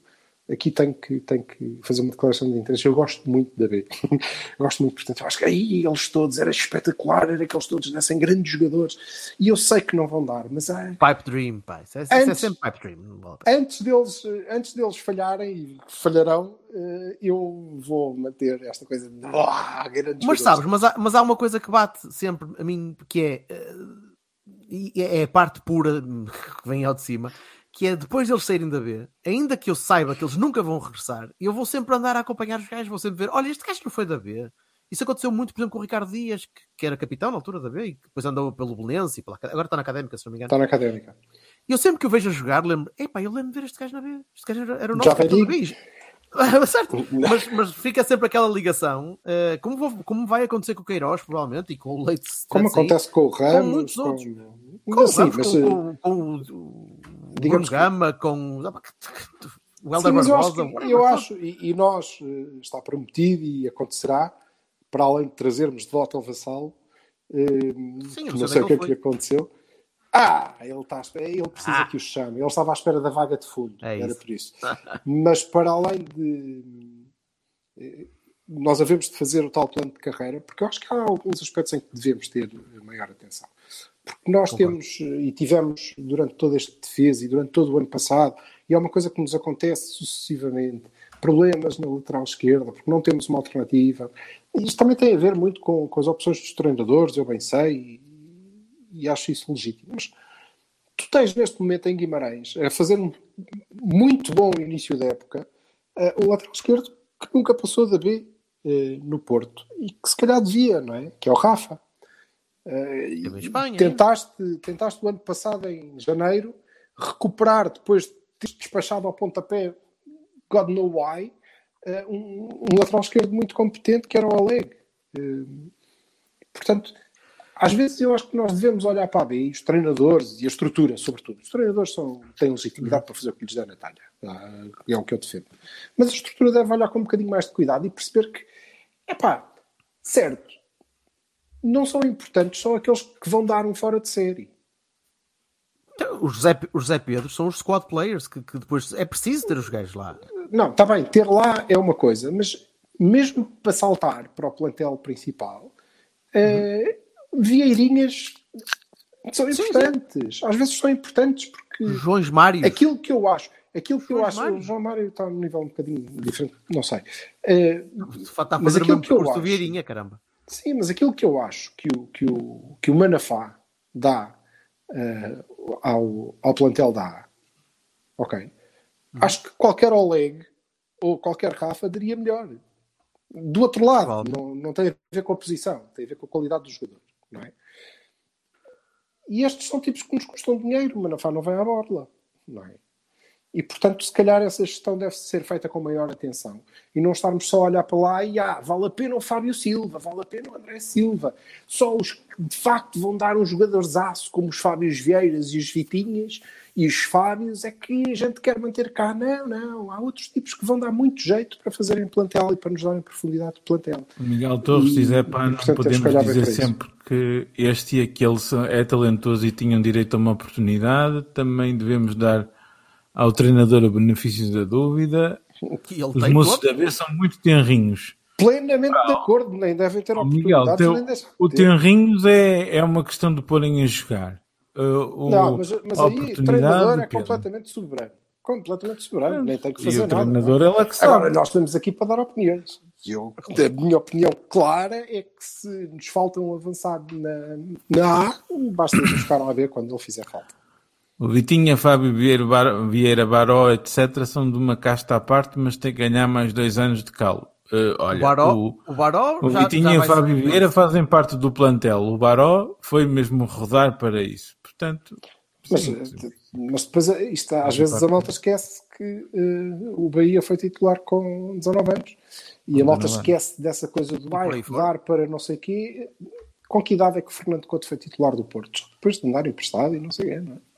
D: aqui tenho que, tenho que fazer uma declaração de interesse. Eu gosto muito da B. gosto muito, portanto, eu acho que aí eles todos era espetacular, era que eles todos dessem grandes jogadores. E eu sei que não vão dar, mas é,
B: Pipe Dream. Isso é, isso é
D: Antes-
B: sempre Pipe Dream.
D: antes, deles, antes deles falharem, e falharão, eh, eu vou manter esta coisa de "Ah, grandes
B: Mas
D: jogadores."
B: sabes, mas há, mas há uma coisa que bate sempre a mim, que é, eh, e é a parte pura que vem ao de cima, que é depois deles saírem da B, ainda que eu saiba que eles nunca vão regressar, eu vou sempre andar a acompanhar os gajos, vou sempre ver, olha, este gajo não foi da B. Isso aconteceu muito, por exemplo, com o Ricardo Dias, que, que era capitão na altura da B, e depois andou pelo Belenense, e pela, agora está na Académica, se não me engano.
D: Está na académica.
B: E eu sempre que o vejo a jogar, lembro, epá, eu lembro de ver este gajo na B. Este gajo era, era o nosso
D: Já
B: capitão mas, mas fica sempre aquela ligação, eh, como, vou- como vai acontecer com o Queiroz, provavelmente, e com o Leite.
D: Como acontece com o Ramos,
B: muitos
D: com,
B: outros.
D: com,
B: com, Ramos,
D: mas,
B: com,
D: eh,
B: com, com o, o
D: digamos
B: Bruno Gama, com o Helder
D: mas eu acho,
B: Barbosa.
D: que- eu acho e, e nós eh, está prometido e acontecerá, para além de trazermos de volta o Vassalo, eh,
B: Sim,
D: não sei o que é que aconteceu. Ah, ele, está espera, ele precisa
B: Ah.
D: que o chame. Ele estava à espera da vaga de fundo,
B: É
D: era
B: isso.
D: por isso. Mas para além de eh, nós havemos de fazer o tal plano de carreira, porque eu acho que há alguns aspectos em que devemos ter maior atenção. Porque nós
B: Concordo.
D: temos eh, e tivemos durante todo este defesa e durante todo o ano passado, e é uma coisa que nos acontece sucessivamente, problemas na lateral esquerda, porque não temos uma alternativa. E Isto também tem a ver muito com, com as opções dos treinadores, eu bem sei, e, e acho isso legítimo. Mas tu tens neste momento em Guimarães a fazer um muito bom início da época, eh, um lateral esquerdo que nunca passou da B eh, no Porto e que se calhar devia, não é? Que é o Rafa.
B: Em Espanha,
D: tentaste, tentaste o ano passado, em janeiro, recuperar depois de teres despachado ao pontapé, God know why, eh, um, um lateral esquerdo muito competente que era o Oleg. Eh, portanto, às vezes eu acho que nós devemos olhar para a B e os treinadores e a estrutura, sobretudo. Os treinadores são, têm legitimidade para fazer o que lhes der na talha. Ah, É o que eu defendo. Mas a estrutura deve olhar com um bocadinho mais de cuidado e perceber que, epá, certo, não são importantes só aqueles que vão dar um fora de série.
B: Então, Os José, os José Pedro são os squad players que, que depois é preciso ter os gajos lá.
D: Não, está bem, ter lá é uma coisa, mas mesmo para saltar para o plantel principal, eh, vieirinhas são
B: Sim,
D: importantes. Às vezes são importantes porque
B: Joões Mário.
D: aquilo que eu acho, aquilo que eu
B: João
D: acho,
B: Mário.
D: o João Mário está num nível um bocadinho diferente, não sei. Eh,
B: Está a fazer o
D: aquilo
B: mesmo
D: que eu
B: discurso do Vieirinha, caramba.
D: Sim, mas aquilo que eu acho que o, que o, que o Manafá dá eh, ao, ao plantel da A, ok? Acho que qualquer Oleg ou qualquer Rafa daria melhor. Do outro lado,
B: Provavelmente.
D: não, não tem a ver com a posição, tem a ver com a qualidade dos jogadores, não é? E estes são tipos que nos custam dinheiro, o Manafá não vai à borla, não é? E, portanto, se calhar essa gestão deve ser feita com maior atenção. E não estarmos só a olhar para lá e, ah, vale a pena o Fábio Silva, vale a pena o André Silva. Só os que, de facto, vão dar um jogadores aço, como os Fábios Vieiras e os Vitinhas e os Fábios, é que a gente quer manter cá. Não, não. Há outros tipos que vão dar muito jeito para fazerem plantel e para nos darem profundidade de plantel.
A: Miguel Torres
D: E-
A: diz: é pá, não
D: portanto,
A: podemos dizer sempre que este e aquele é talentoso e tinham direito a uma oportunidade. Também devemos dar ao treinador o benefício da dúvida.
B: Que ele
A: Os
B: tem
A: moços
B: todo.
A: da B são muito tenrinhos.
D: Plenamente de acordo, nem devem ter
A: Ó, Miguel,
D: oportunidades.
A: teu- o
D: ter.
A: tenrinhos é, é uma questão de porem a jogar. Uh, o-
D: Não, mas, mas
A: a
D: aí o treinador é completamente soberano. Completamente soberano, nem tem que
A: E
D: fazer
A: o
D: nada.
A: treinador é lá que sabe.
D: Agora, nós estamos aqui para dar opiniões. E Eu, a minha opinião clara é que se nos falta um avançado na, na A, basta buscar um AB quando ele fizer falta.
A: O Vitinha, Fábio Vieira, Bar- Vieira Baró, etc., são de uma casta à parte, mas têm que ganhar mais dois anos de calo. Uh, olha,
B: o Baró,
A: o,
B: o Baró
A: o
B: já-
A: Vitinha
B: já
A: e o Fábio
B: ser-
A: Vieira fazem parte do plantel. O Baró foi mesmo rodar para isso. Portanto,
D: Mas,
A: sim,
D: eh, mas depois, eh, isto, às vezes, a malta esquece que eh, o Bahia foi titular com 19 anos. E a malta
A: 19 anos.
D: esquece dessa coisa do vai rodar para não sei o quê. Com que idade é que o Fernando Couto foi titular do Porto? Depois de andar emprestado e não sei o quê, não é?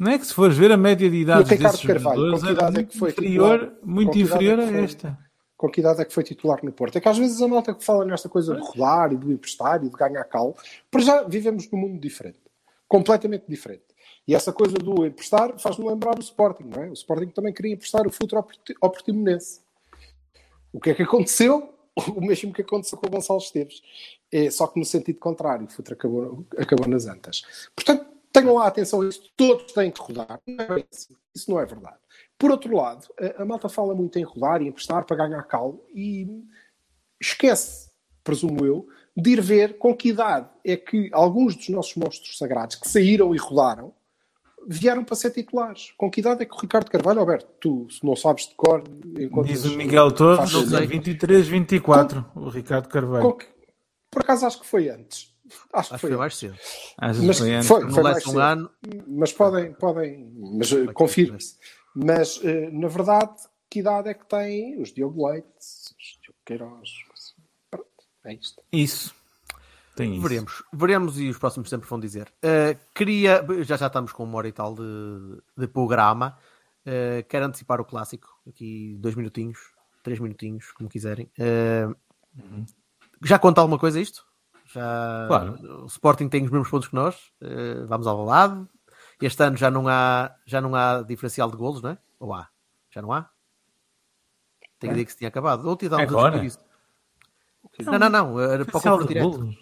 A: Não é que se fores ver a média de
D: E
A: idade
D: o Ricardo
A: desses
D: Carvalho,
A: jogadores era
D: idade é
A: muito
D: que foi
A: inferior,
D: titular?
A: muito
D: idade
A: inferior
D: é
A: a
D: foi?
A: esta.
D: com que idade é que foi titular no Porto. É que às vezes a malta que fala nesta coisa de rodar e do emprestar e de ganhar cal, para já vivemos num mundo diferente, completamente diferente. E essa coisa do emprestar faz-me lembrar o Sporting, não é? O Sporting também queria emprestar o futuro ao Portimonense. O que é que aconteceu? O mesmo que aconteceu com o Gonçalo Esteves. É, só que no sentido contrário, o futuro acabou, acabou nas antas. Portanto, tenham lá atenção a isso. Todos têm que rodar. Não é assim. Isso não é verdade. Por outro lado, a, a malta fala muito em rodar e emprestar para ganhar calo e esquece, presumo eu, de ir ver com que idade é que alguns dos nossos monstros sagrados que saíram e rodaram vieram para ser titulares. Com que idade é que o Ricardo Carvalho, Alberto, tu se não sabes de cor,
A: Diz o Miguel Torres,
D: faz sentido.
A: 23, 24, o Ricardo Carvalho.
D: Com que- Por acaso acho que foi antes. Acho que
B: Acho que
D: foi
B: mais cedo.
A: Acho
D: Mas
A: foi
D: foi,
B: Não
D: foi mais
B: um
D: cedo.
B: ano.
D: Mas podem, podem, mas eh, confirme-se. Mas eh, na verdade, que idade é que têm os Diogo Leite, os Diogo Queiroz? Pronto, é isto.
A: Isso. Tem isso.
B: Veremos, veremos e os próximos tempos vão dizer. Uh, queria, já já estamos com uma hora e tal de, de programa. Uh, quero antecipar o clássico, aqui dois minutinhos, três minutinhos, como quiserem. Uh, Já conta alguma coisa isto? Já
A: Claro.
B: o Sporting tem os mesmos pontos que nós. Uh, vamos ao lado. Este ano já não há já não há diferencial de golos, não é? Ou há? Já não há? Tenho a ideia que se tinha acabado. Ou dado
A: Agora?
B: isso. Não, não, não. Era para o confronto direto.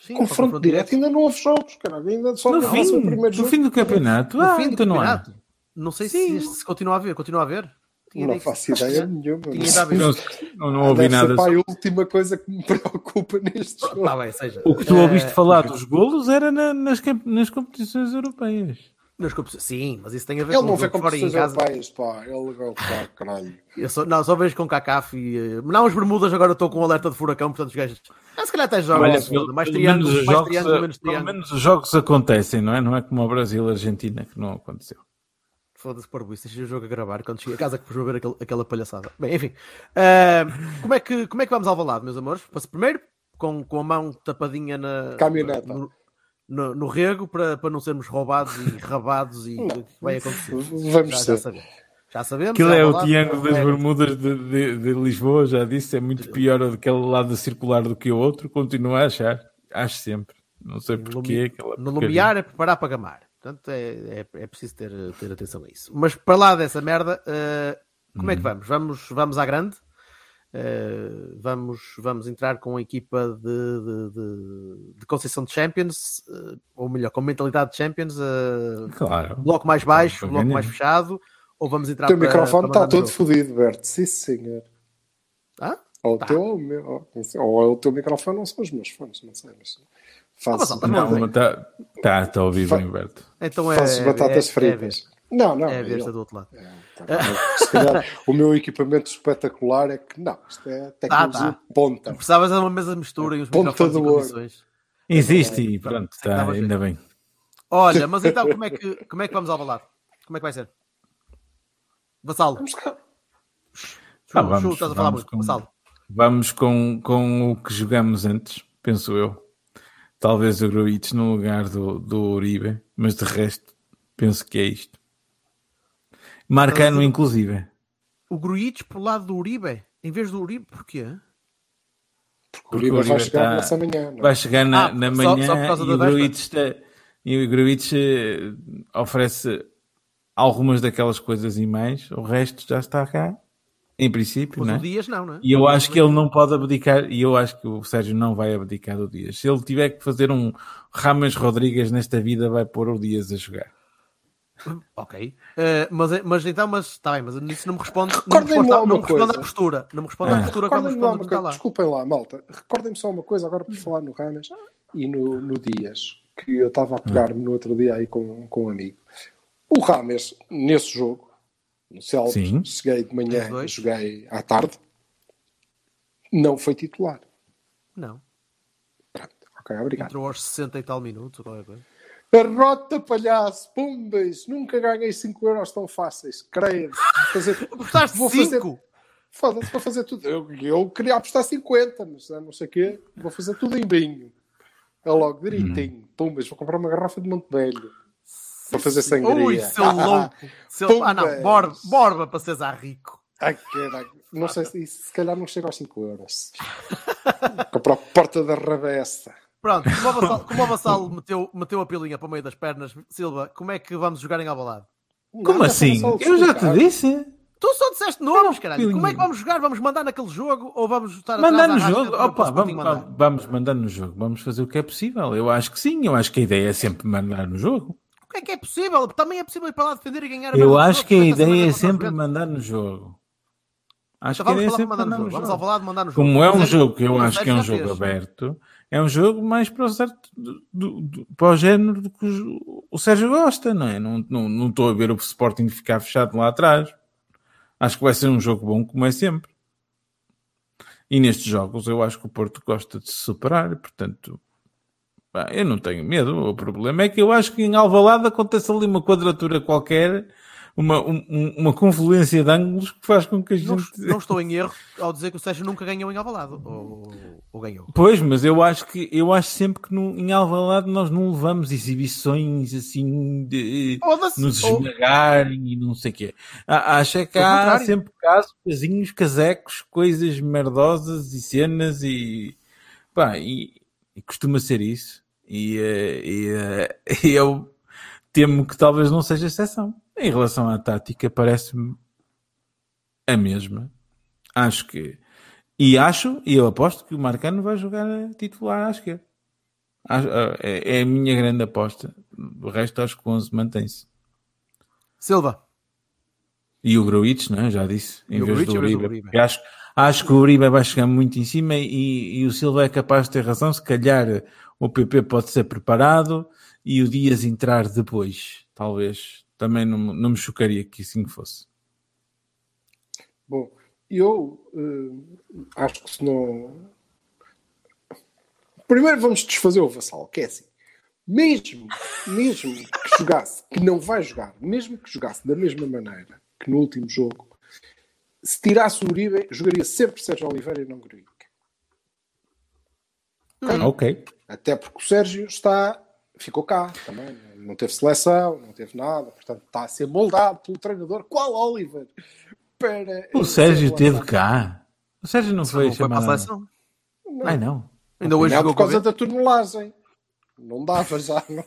B: Sim, para o
D: Confronto direto ainda não houve jogos, caralho. Ainda só
A: No fim,
D: o primeiro
A: no fim do campeonato.
B: No
A: ah,
B: fim do
A: então não há.
B: campeonato. Não sei se, este se continua a ver. Continua a ver? Tinha
D: Não faço ideia nenhuma.
B: Tinha
D: mas-
B: ido a ver.
A: Não, não, ouvi nada.
D: pá, a última coisa que me preocupa neste jogo.
B: Tá bem, seja.
A: O que tu
B: Eh,
A: ouviste falar dos golos era na- nas, nas competições europeias.
B: nas competições- Sim, mas isso tem a ver
D: Ele
B: com
D: não
B: o
D: vê
B: jogo fora em
D: competições
B: casa.
D: europeias, pá. Ele é o pá, caralho.
B: Eu só, não, só vejo com CACAF e. eh, Não, os Bermudas agora estou com um alerta de furacão, portanto os gajos. Ah, se calhar até jogam.
A: Olha, pelo,
B: mais
A: pelo
B: triângulo,
A: menos os
B: mais
A: jogos,
B: triângulo, menos
A: pelo
B: triângulo.
A: menos os jogos acontecem, não é? Não é como o Brasil-Argentina que não aconteceu.
B: Foda-se, por isso, deixa o jogo a gravar quando cheguei a casa que vou ver aquele- aquela palhaçada. Bem, enfim. Ah, como, é que, como é que vamos ao balado, meus amores? Passe primeiro com, com a mão tapadinha na,
D: Caminhoneta.
B: no, no, no rego para, para não sermos roubados e rabados e o que vai acontecer.
D: Vamos
B: Já, já
D: ser.
B: sabemos. Já sabemos.
A: Aquilo
B: já
A: é o triângulo das
B: é-
A: Bermudas de, de- de Lisboa, já disse, é muito pior daquele lado circular do que o outro. Continuo a achar, acho sempre. Não sei porquê.
B: No lumiar é preparar para gamar. Portanto, é, é, é preciso ter, ter atenção a isso. Mas para lá dessa merda, eh, como é que vamos? Vamos, vamos à grande? Eh, vamos, vamos entrar com a equipa de, de, de, de Conceição de Champions, eh, ou melhor, com mentalidade de Champions,
A: Claro.
B: bloco mais baixo,
A: Para
B: bloco
A: ganhar.
B: mais fechado, ou vamos entrar
D: O teu
B: para-
D: microfone
B: para
D: está todo fodido, Berto. Sim, senhor.
B: Hã?
D: Ou o
B: Tá.
D: teu ou o meu. Ou, não sei, ou é o teu microfone ou são os meus fones, não sei. Mas
B: mas
D: faço,
B: também
A: Não, está tá, tá a ouvir
D: Fa-
A: bem, Berto.
B: Então é,
D: faço batatas
B: é,
D: fritas. não, não.
B: É, é, a besta do outro lado.
D: Tá, Se calhar o meu equipamento espetacular é que não, isto é tecnologia
B: tá.
D: ponta.
B: Precisavas de uma mesa de mistura e uns
D: Ponta do ouro.
B: condições.
A: Existe e pronto,
B: jeito.
A: ainda bem.
B: Olha, mas então como é que, como é que vamos ao balado? Como é que vai ser? Vassalo.
D: Vamos cá.
A: Ah, vamos,
B: Chu, estás a falar
A: vamos
B: muito.
A: com-
B: Vassalo.
A: Vamos com, com o que jogamos antes, penso eu. Talvez o Gruitch no lugar do, do Uribe, mas de resto, penso que é isto. Marcano, inclusive.
B: O Gruitch por lado do Uribe, em vez do Uribe, porquê?
D: O Uribe vai
A: Uribe
D: chegar
A: tá-
D: nessa manhã. não é?
A: Vai chegar na,
B: Ah,
A: na
B: só-
A: manhã
B: só por causa
A: e,
B: da
A: o? Gruitch está- e o Gruitch eh, oferece algumas daquelas coisas e mais. O resto já está cá, em princípio,
B: Mas
A: né?
B: o Dias não, não é?
A: E eu acho que ele não pode abdicar, e eu acho que o Sérgio não vai abdicar do Dias. Se ele tiver que fazer um Rames Rodrigues nesta vida, vai pôr o Dias a jogar.
B: Ok. Eh, mas, mas então, mas está bem, mas isso não me responde. Não me
D: Recordem-me
B: responde,
D: lá
B: não
D: uma
B: me responde
D: coisa.
B: à postura. Não me responde à
A: Ah.
B: postura quando me
D: Recordem-me lá
B: responde
D: uma
B: o que está
D: coisa.
B: lá.
D: Desculpem lá, malta. Recordem-me só uma coisa agora por falar no Rames e no, no Dias, que eu estava a pegar-me no outro dia aí com, com um amigo. O Rames, nesse jogo, no
A: Sim.
D: cheguei de manhã, joguei à tarde, não foi titular.
B: Não.
D: Pronto, ok, obrigado.
B: Entrou aos 60 e tal minutos qualquer coisa.
D: Derrota, palhaço, pumbas, nunca ganhei 5 euros tão fáceis, creio. Vou fazer,
B: Apostaste
D: Vou fazer-
B: 5!
D: foda-se para fazer tudo. Eu, eu queria apostar 50, mas não sei o quê, vou fazer tudo em vinho. É logo direitinho. Pumbas, vou comprar uma garrafa de Montevelho para fazer sangria.
B: Ui, seu louco! Seu... Ah, não,
D: Pumbas.
B: borba, borba para César Rico.
D: Ai, caralho. Não sei se isso, se calhar não chega aos 5 euros. Comprar a porta da rabessa.
B: Pronto, como o Vassal, como o Vassal meteu, meteu a pilinha para o meio das pernas, Silva, como é que vamos jogar em Alvalade?
A: Como
D: Nada,
A: assim? Eu já te disse.
B: Tu só disseste nomes,
A: Não,
B: caralho. Como é que vamos jogar? Vamos mandar naquele jogo ou vamos estar
A: Mandar no jogo. Opa, vamos,
B: mandar?
A: vamos mandar no jogo. Vamos fazer o que é possível. Eu acho que sim. Eu acho que a ideia é sempre mandar no jogo.
B: O que é que é possível? Também é possível ir para lá defender e ganhar a
A: Eu acho que a ideia é sempre mandar no jogo. Acho
B: Então
A: que
B: vamos
A: é
B: falar mandar no jogo. Vamos ao falado mandar no jogo.
A: Como é um
B: Sérgio-
A: jogo que eu acho que é um jogo aberto, é um jogo mais para o certo do, do- para o género do que o, o Sérgio gosta, não é? Não, não, não estou a ver o Sporting ficar fechado lá atrás. Acho que vai ser um jogo bom, como é sempre. E nestes jogos eu acho que o Porto gosta de se superar, portanto, pá, eu não tenho medo. O problema é que eu acho que em Alvalade acontece ali uma quadratura qualquer, uma, um- um- uma confluência de ângulos que faz com que a
B: Não,
A: gente.
B: não estou em erro ao dizer que o Sérgio nunca ganhou em Alvalade. Ou, ou ganhou.
A: Pois, mas eu acho que eu acho sempre que no, em Alvalade nós não levamos exibições assim de nos
B: Ou-
A: esmagarem e não sei o quê. Acho é que há sempre casos, casinhos, casecos, coisas merdosas e cenas e pá, e, e costuma ser isso. E, eh, e, eh, e eu temo que talvez não seja exceção. Em relação à tática, parece-me a mesma. Acho que e acho, e eu aposto que o Marcano vai jogar titular à esquerda. Acho- É é a minha grande aposta. O resto acho que o 11 mantém-se.
B: Silva.
A: E o Gruitch, não é? Já disse. Em
B: E o
A: vez
B: Gruitch
A: do Uribe.
B: Uribe.
A: Acho, acho que o Uribe vai chegar muito em cima e, e o Silva é capaz de ter razão. Se calhar o PP pode ser preparado e o Dias entrar depois. Talvez. Também não, não me chocaria que assim fosse.
D: Bom, eu eh, acho que se não. Primeiro vamos desfazer o vassal, que é assim. Mesmo, mesmo que jogasse, que não vai jogar, mesmo que jogasse da mesma maneira que no último jogo, se tirasse o Uribe, jogaria sempre Sérgio Oliveira e não Gruic.
A: Ok.
D: Até porque o Sérgio está, ficou cá também, não teve seleção, não teve nada, portanto está a ser moldado pelo treinador, qual Oliver? Para
A: O Sérgio esteve cá. O Sérgio não foi
B: Não foi para a
A: chamado.
B: seleção.
A: Ai não.
B: Ainda hoje
D: não,
B: jogou
D: por causa da tonelagem. Não dava já. Não.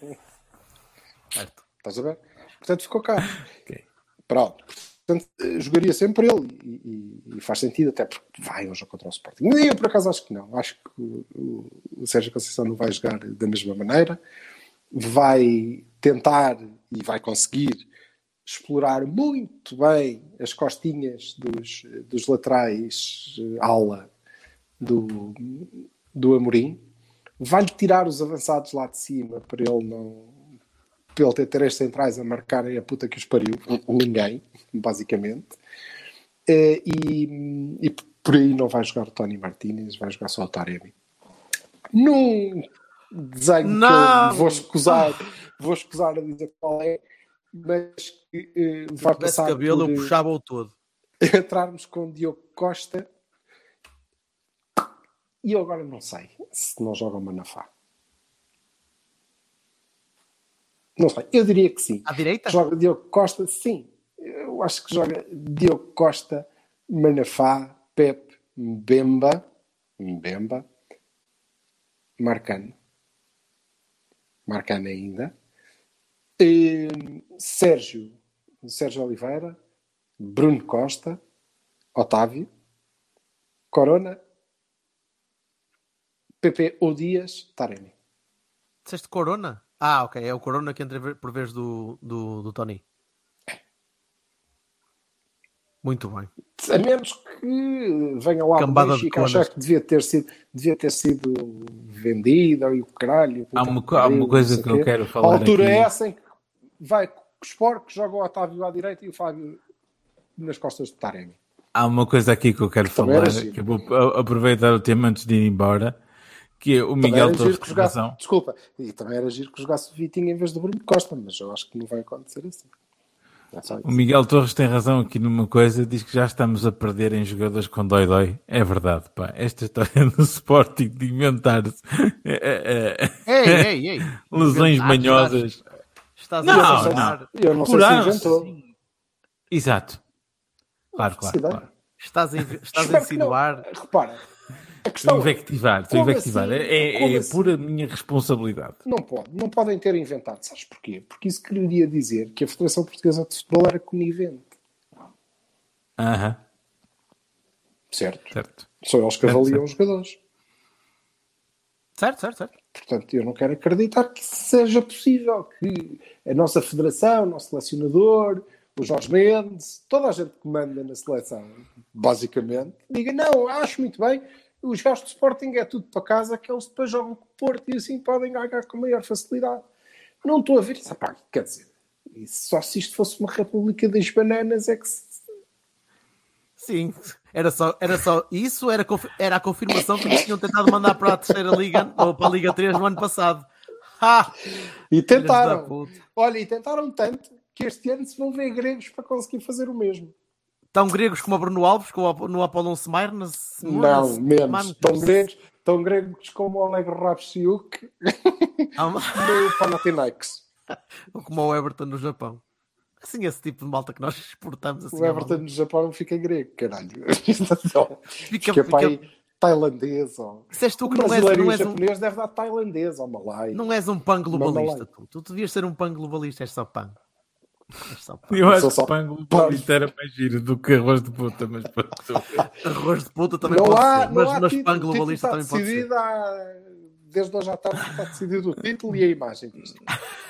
B: Certo.
D: Estás a ver? Portanto, ficou cá.
A: Ok.
D: Pronto. Portanto, eh, jogaria sempre ele. E, e- e faz sentido, até porque vai jogo contra o Sporting. Mas eu, por acaso, acho que não. Acho que o, o- o Sérgio Conceição não vai jogar da mesma maneira. Vai tentar e vai conseguir explorar muito bem as costinhas dos, dos laterais eh, ala do, do Amorim. Vai-lhe tirar os avançados lá de cima para ele não para ele ter três centrais a marcarem a puta que os pariu, ninguém, basicamente. Eh, E, e por aí não vai jogar o Tony Martinez, vai jogar só o Taremi. Num desenho que
B: Não!
D: eu vou escusar, vou escusar a dizer qual é, mas que eh, vai passar
B: cabelo,
D: por,
B: eu puxava-o todo.
D: entrarmos com o Diogo Costa e eu agora não sei se não joga o Manafá. Não sei, eu diria que sim.
B: À direita?
D: Joga Diogo Costa, sim. Eu acho que joga Diogo Costa, Manafá, Pep, Mbemba, Mbemba, Marcano. Marcano ainda. Eh, Sérgio, Sérgio Oliveira, Bruno Costa, Otávio, Corona, PP ou Dias, Taremi.
B: Disseste Corona? Ah, ok. É o Corona que entra por vez do, do, do Tony. Muito bem.
D: A menos que venha lá
B: Cambada
D: o Benfica achar que devia ter sido, devia ter sido vendida e o caralho.
A: Há uma, há uma coisa que eu quero
D: A
A: falar
D: altura
A: aqui.
D: é essa em que vai com os porcos, joga o Otávio à direita e o Fábio nas costas de Taremi.
A: Há uma coisa aqui que eu quero
D: Também
A: falar, que eu vou a- aproveitar o tema antes de ir embora, que é o Miguel
D: era
A: Torres
D: giro que
A: tem
D: jogasse,
A: razão.
D: desculpa, e também era giro que jogasse o Vitinho em vez do Bruno Costa, mas eu acho que não vai acontecer assim. É.
A: O Miguel Torres tem razão aqui numa coisa, diz que já estamos a perder em jogadores com dói-dói. É verdade, pá. Esta história do Sporting de inventar-se é,
B: Ei, ei, ei.
A: lesões
B: Inventar,
A: manhosas.
B: Estás, estás
A: Não,
B: a
D: não.
B: insinuar-
D: Eu não sei
A: Por
D: se inventou.
A: sim. Exato. Claro, claro, claro.
B: Estás a, estás a insinuar.
D: Repara, A
A: Estou
D: questão é,
A: invectivar,
D: como
A: invectivar.
D: assim?
A: É, é, é
D: assim?
A: pura minha responsabilidade.
D: não pode, não podem ter inventado. Sabes porquê? Porque isso queria dizer que a Federação Portuguesa de Futebol era conivente,
A: Aham,
D: certo?
A: certo.
D: São eles que
A: Certo,
D: avaliam
A: certo.
D: os jogadores.
B: Certo, certo, certo.
D: Portanto, eu não quero acreditar que seja possível que a nossa federação, o nosso selecionador, o Jorge Mendes, toda a gente que manda na seleção, basicamente, diga: não, acho muito bem, os gajos do Sporting é tudo para casa, que eles depois jogam com o Porto e assim podem ganhar com maior facilidade. Não estou a ver isso. Epá, quer dizer, só se isto fosse uma República das Bananas é que se
B: Sim, era só, era só isso, era, era a confirmação que eles tinham tentado mandar para a terceira liga ou para a Liga 3 no ano passado. Ha!
D: E tentaram. Olha, e tentaram tanto que este ano se vão ver gregos para conseguir fazer o mesmo.
B: Tão gregos como o Bruno Alves com o- no Apollon Semar?
D: Não, menos. Tão gregos, tão gregos como o Oleg Rapsiuk no Panathinaikos.
B: Ou como o Everton no Japão. Assim, esse tipo de malta que nós exportamos. Assim,
D: O Everton no Japão fica grego, caralho.
B: Fica,
D: Fica é
B: fica...
D: aí tailandês. Ou...
B: Disseste tu
D: O
B: que não és, não és
D: o
B: um,
D: japonês deve dar tailandês ou malai.
B: não és um pan globalista. Tu. tu devias ser um pan globalista, és só pan.
A: Eu acho que
D: só-
A: pango palito era mais giro do que arroz de puta, mas.
B: Arroz de puta também
D: Não
B: pode
D: há,
B: ser, mas,
D: há
B: mas pan globalista
D: está
B: também pode ser.
D: há... Desde hoje à tarde está decidido o título e a imagem disto.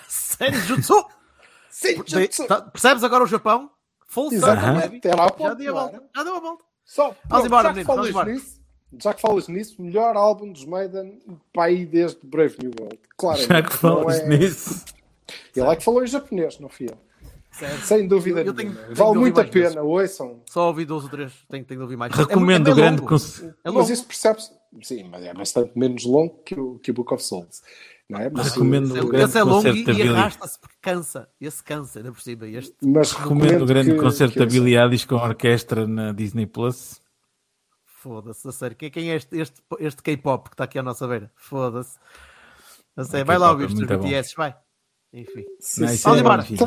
B: Senjutsu!
D: Sim,
B: De- tá- percebes agora o Japão? Full
D: Exatamente.
B: baby.
D: Era a
B: Já dei a volta. Já deu a volta.
D: Só, pronto,
B: embora,
D: já, que falas
B: embora.
D: nisso, já que falas nisso, melhor álbum dos Maiden para aí desde Brave New World. Claro,
A: Já que falas nisso.
D: Ele é que falou em japonês, não fui eu.
B: Certo.
D: Sem dúvida
B: Eu- eu tenho-
D: nenhuma.
B: tenho
D: Vale muito a pena, ouçam.
B: Só ouvi dois ou três. Tenho, tenho de ouvir mais.
A: Recomendo
B: é,
A: o grande conselho.
B: É.
D: Mas isso percebe-se. Sim, mas é bastante menos longo que o, que o Book of Souls. Não é? Mas,
A: Recomendo o grande
B: Esse é longo
A: concerto
B: e,
A: da
B: e arrasta-se porque cansa. Esse cansa, ainda por cima. Este
D: mas
A: Recomendo o grande
D: que-
A: concerto
D: que
A: da. Billy Eilish com a orquestra na Disney Plus.
B: Foda-se, a sério. Quem, quem é este, este, este K-pop que está aqui à nossa beira? Foda-se. Vai lá
A: é
B: ouvir os. BTS, vai. Enfim.
D: Sim,
A: é
B: embora.
A: filha.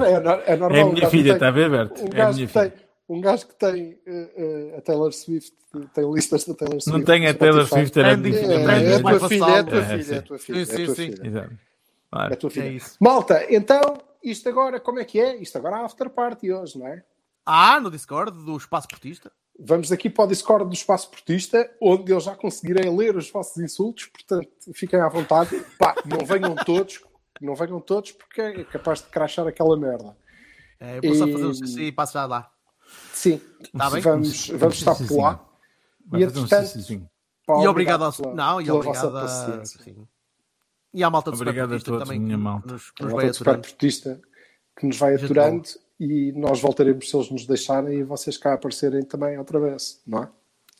D: É, é normal.
A: É a
D: um
A: minha
D: gajo
A: filha,
D: tem-
A: está a ver, Berto?
D: Um
A: É a
D: gajo,
A: minha
D: que tem,
A: filha.
D: um gajo que tem eh, eh, a Taylor Swift, tem listas da Taylor Swift.
A: Não tem a Taylor. Swift, era a
B: Trending,
A: minha
D: É,
A: filha.
D: é a
B: vai
D: tua filha, é a tua
A: É,
D: filha, é a tua filha.
B: Sim,
D: é a tua
B: sim,
D: filha. É tua filha.
B: É.
D: Malta, então, isto agora, como é que é? Isto agora é after party hoje, não é?
B: Ah, no Discord do Espaço Portista.
D: Vamos aqui para o Discord do Espaço Portista, onde eu já conseguirei ler os vossos insultos, portanto, fiquem à vontade. Pá, não venham todos, não venham todos, porque é capaz de crachar aquela merda.
B: É, eu vou só
D: E-
B: fazer um xixi e passo já lá.
D: Sim,
B: Tá bem?
D: vamos, vamos estar por lá. E
A: um
D: entretanto, pá,
B: e obrigado ao.
D: pela-
B: não, e
D: pela
B: obrigado
D: vossa
B: a.
D: paciência.
B: Sim. E à malta do
A: Obrigado a todos,
B: também
A: minha malta.
B: nos,
D: A
B: nos
D: volta
B: vai
D: do Super
B: aturando.
D: Portista que nos vai aturando e nós voltaremos se eles nos deixarem e vocês cá aparecerem também outra vez, não é?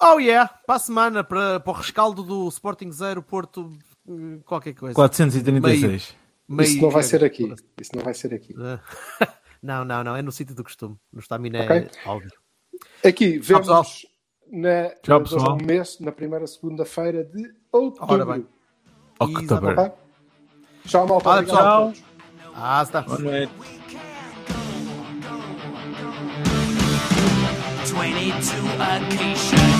B: Oh yeah, para a semana, para, para o rescaldo do Sporting 0, Porto, eh, qualquer coisa.
A: 436.
B: Meio
D: Isso não vai ser aqui. Isso não vai ser aqui.
B: Não, não, não, é no sítio do costume. No Staminé
D: Ok.
B: áudio.
D: Aqui
B: Tchau, pessoal.
D: vemos na,
A: Tchau,
D: na-
A: pessoal.
D: no mês, na primeira segunda-feira de outubro.
B: Ora bem.
A: October.
D: Ok? Tchau, malta. A
B: pessoal. Ah, está.
A: Boa noite.
E: 22 Acacia